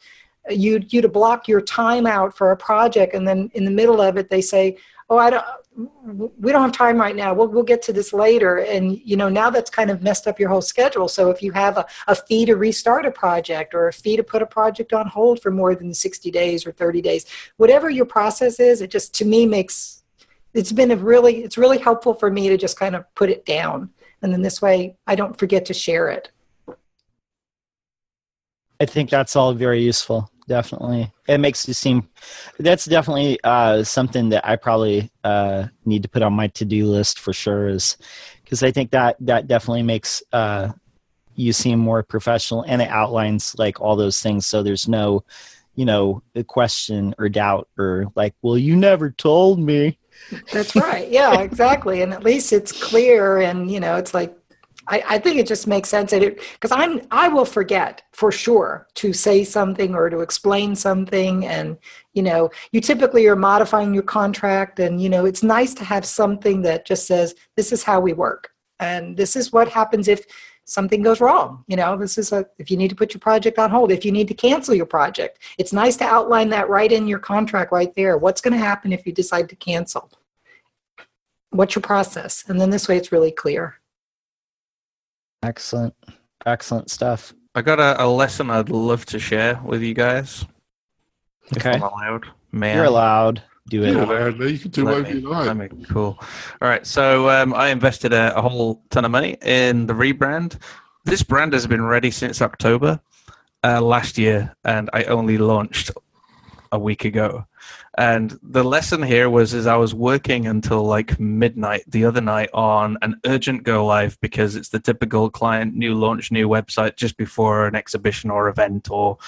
you you to block your time out for a project, and then in the middle of it they say, "Oh, I don't." We don't have time right now. We'll, we'll get to this later. And you know now that's kind of messed up your whole schedule. So if you have a, a fee to restart a project or a fee to put a project on hold for more than 60 days or 30 days whatever your process is it just to me makes it's been a really it's really helpful for me to just kind of put it down. And then this way i don't forget to share it. I think that's all very useful. Definitely, it makes you seem. That's definitely uh, something that I probably uh, need to put on my to-do list for sure. Is because I think that that definitely makes uh, you seem more professional, and it outlines like all those things. So there's no, you know, question or doubt or like, well, you never told me. That's right. Yeah, exactly. And at least it's clear and you know, it's like I, I think it just makes sense that it because I'm I will forget for sure to say something or to explain something. And you know you typically are modifying your contract and you know it's nice to have something that just says this is how we work. And this is what happens if something goes wrong you know? This is a if you need to put your project on hold if you need to cancel your project. It's nice to outline that right in your contract right there. What's going to happen if you decide to cancel? What's your process? And then this way it's really clear Excellent. Excellent stuff. I got a, a lesson I'd love to share with you guys. Okay. I'm allowed. May You're allowed. Do it. You're allowed, Lee. You can do Let whatever you like. let me- cool. All right. So um, I invested a, a whole ton of money in the rebrand. This brand has been ready since October uh, last year, and I only launched a week ago. And the lesson here was is I was working until like midnight the other night on an urgent go live because it's the typical client new launch new website just before an exhibition or event or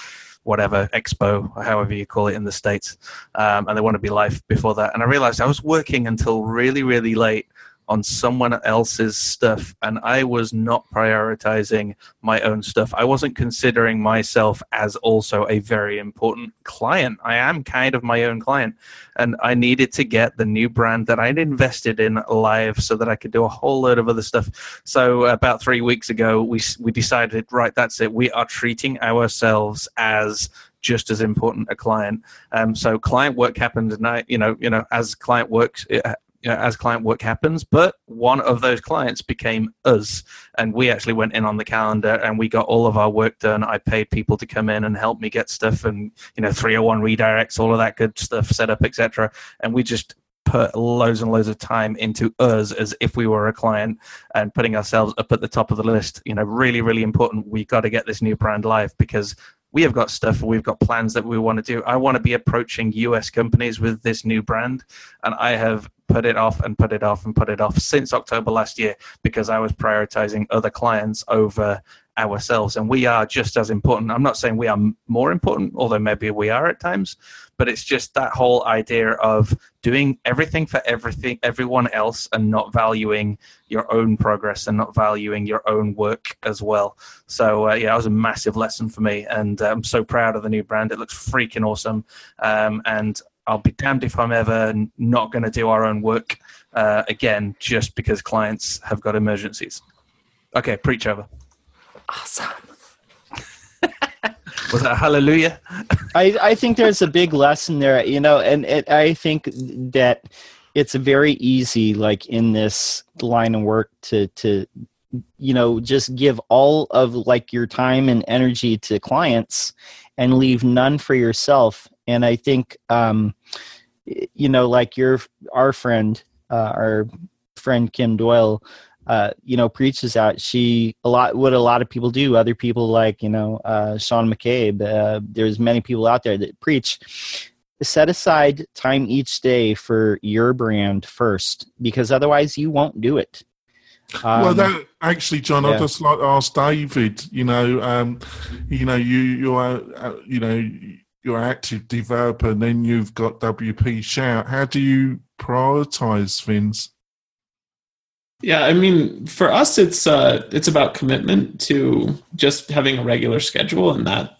whatever expo or however you call it in the states. Um, and they want to be live before that. And i realized i was working until really really late on someone else's stuff and i was not prioritizing my own stuff. I wasn't considering myself as also a very important client. I am kind of my own client and i needed to get the new brand that i'd invested in live so that i could do a whole load of other stuff. So about three weeks ago we, we decided right that's it. We are treating ourselves as just as important a client. Um, so client work happened and I, you know, you know, as client works, it, you know, as client work happens. But one of those clients became us, and we actually went in on the calendar and we got all of our work done. I paid people to come in and help me get stuff, and you know, 301 redirects, all of that good stuff set up, etc. And we just put loads and loads of time into us as if we were a client and putting ourselves up at the top of the list. You know, really, really important. We got to get this new brand live because we have got stuff we've got plans that we want to do i want to be approaching us companies with this new brand and i have put it off and put it off and put it off since october last year because i was prioritizing other clients over ourselves. And we are just as important. I'm not saying we are more important although maybe we are at times but it's just that whole idea of doing everything for everything everyone else and not valuing your own progress and not valuing your own work as well. So uh, yeah, that was a massive lesson for me, and uh, I'm so proud of the new brand. It looks freaking awesome, um, and I'll be damned if I'm ever not going to do our own work uh, again just because clients have got emergencies. Okay, preach over. awesome Was that a hallelujah? I, I think there's a big lesson there, you know, and it, I think that it's very easy, like in this line of work, to to you know just give all of like your time and energy to clients and leave none for yourself. And I think, um, you know, like your our friend, uh, our friend Kim Doyle, uh, you know, preaches out. She a lot what a lot of people do. Other people like you know uh, Sean McCabe. Uh, there's many people out there that preach. Set aside time each day for your brand first, because otherwise you won't do it. well, Um, that actually, John, yeah. I'd just like to ask David. You know, um, you know, you you're, uh, you know, you're active developer, and then you've got WP Shout. How do you prioritize things? Yeah, I mean, for us, it's uh, it's about commitment to just having a regular schedule, and that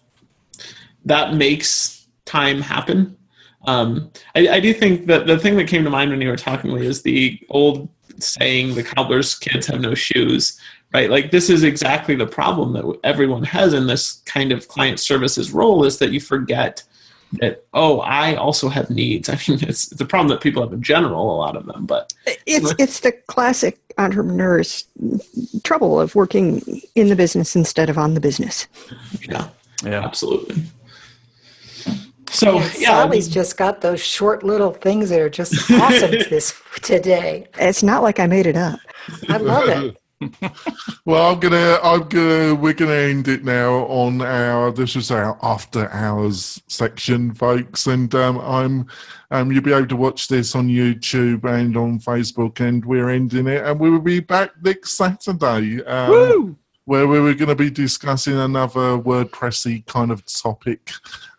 that makes time happen. Um, I, I do think that the thing that came to mind when you were talking, Lee, is the old saying, "The cobbler's kids have no shoes." Right? Like this is exactly the problem that everyone has in this kind of client services role is that you forget that oh, I also have needs. I mean, it's, it's a problem that people have in general, a lot of them, but It's it's the classic entrepreneur's trouble of working in the business instead of on the business. yeah. Yeah. Absolutely. So And yeah, I Sally's mean, just got those short little things that are just awesome this today. It's not like I made it up. I love it. Well, I'm gonna, I'm gonna, we're gonna end it now on our. This is our after hours section, folks, and um, I'm, um, you'll be able to watch this on YouTube and on Facebook, and we're ending it, and we will be back next Saturday. Um, Where we were going to be discussing another WordPressy kind of topic.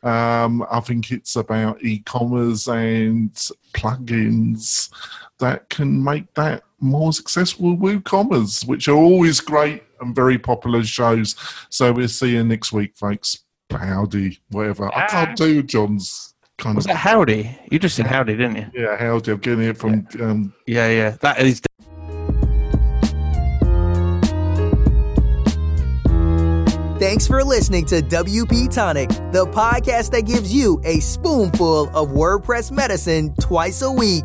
Um, I think it's about e-commerce and plugins that can make that more successful WooCommerce, which are always great and very popular shows. So we'll see you next week, folks. Howdy, whatever. Ah. I can't do John's kind Was of. Was that howdy? You just said howdy, didn't you? Yeah, howdy. I'm getting it from. Yeah, um, yeah, yeah. That is. Thanks for listening to WP Tonic, the podcast that gives you a spoonful of WordPress medicine twice a week.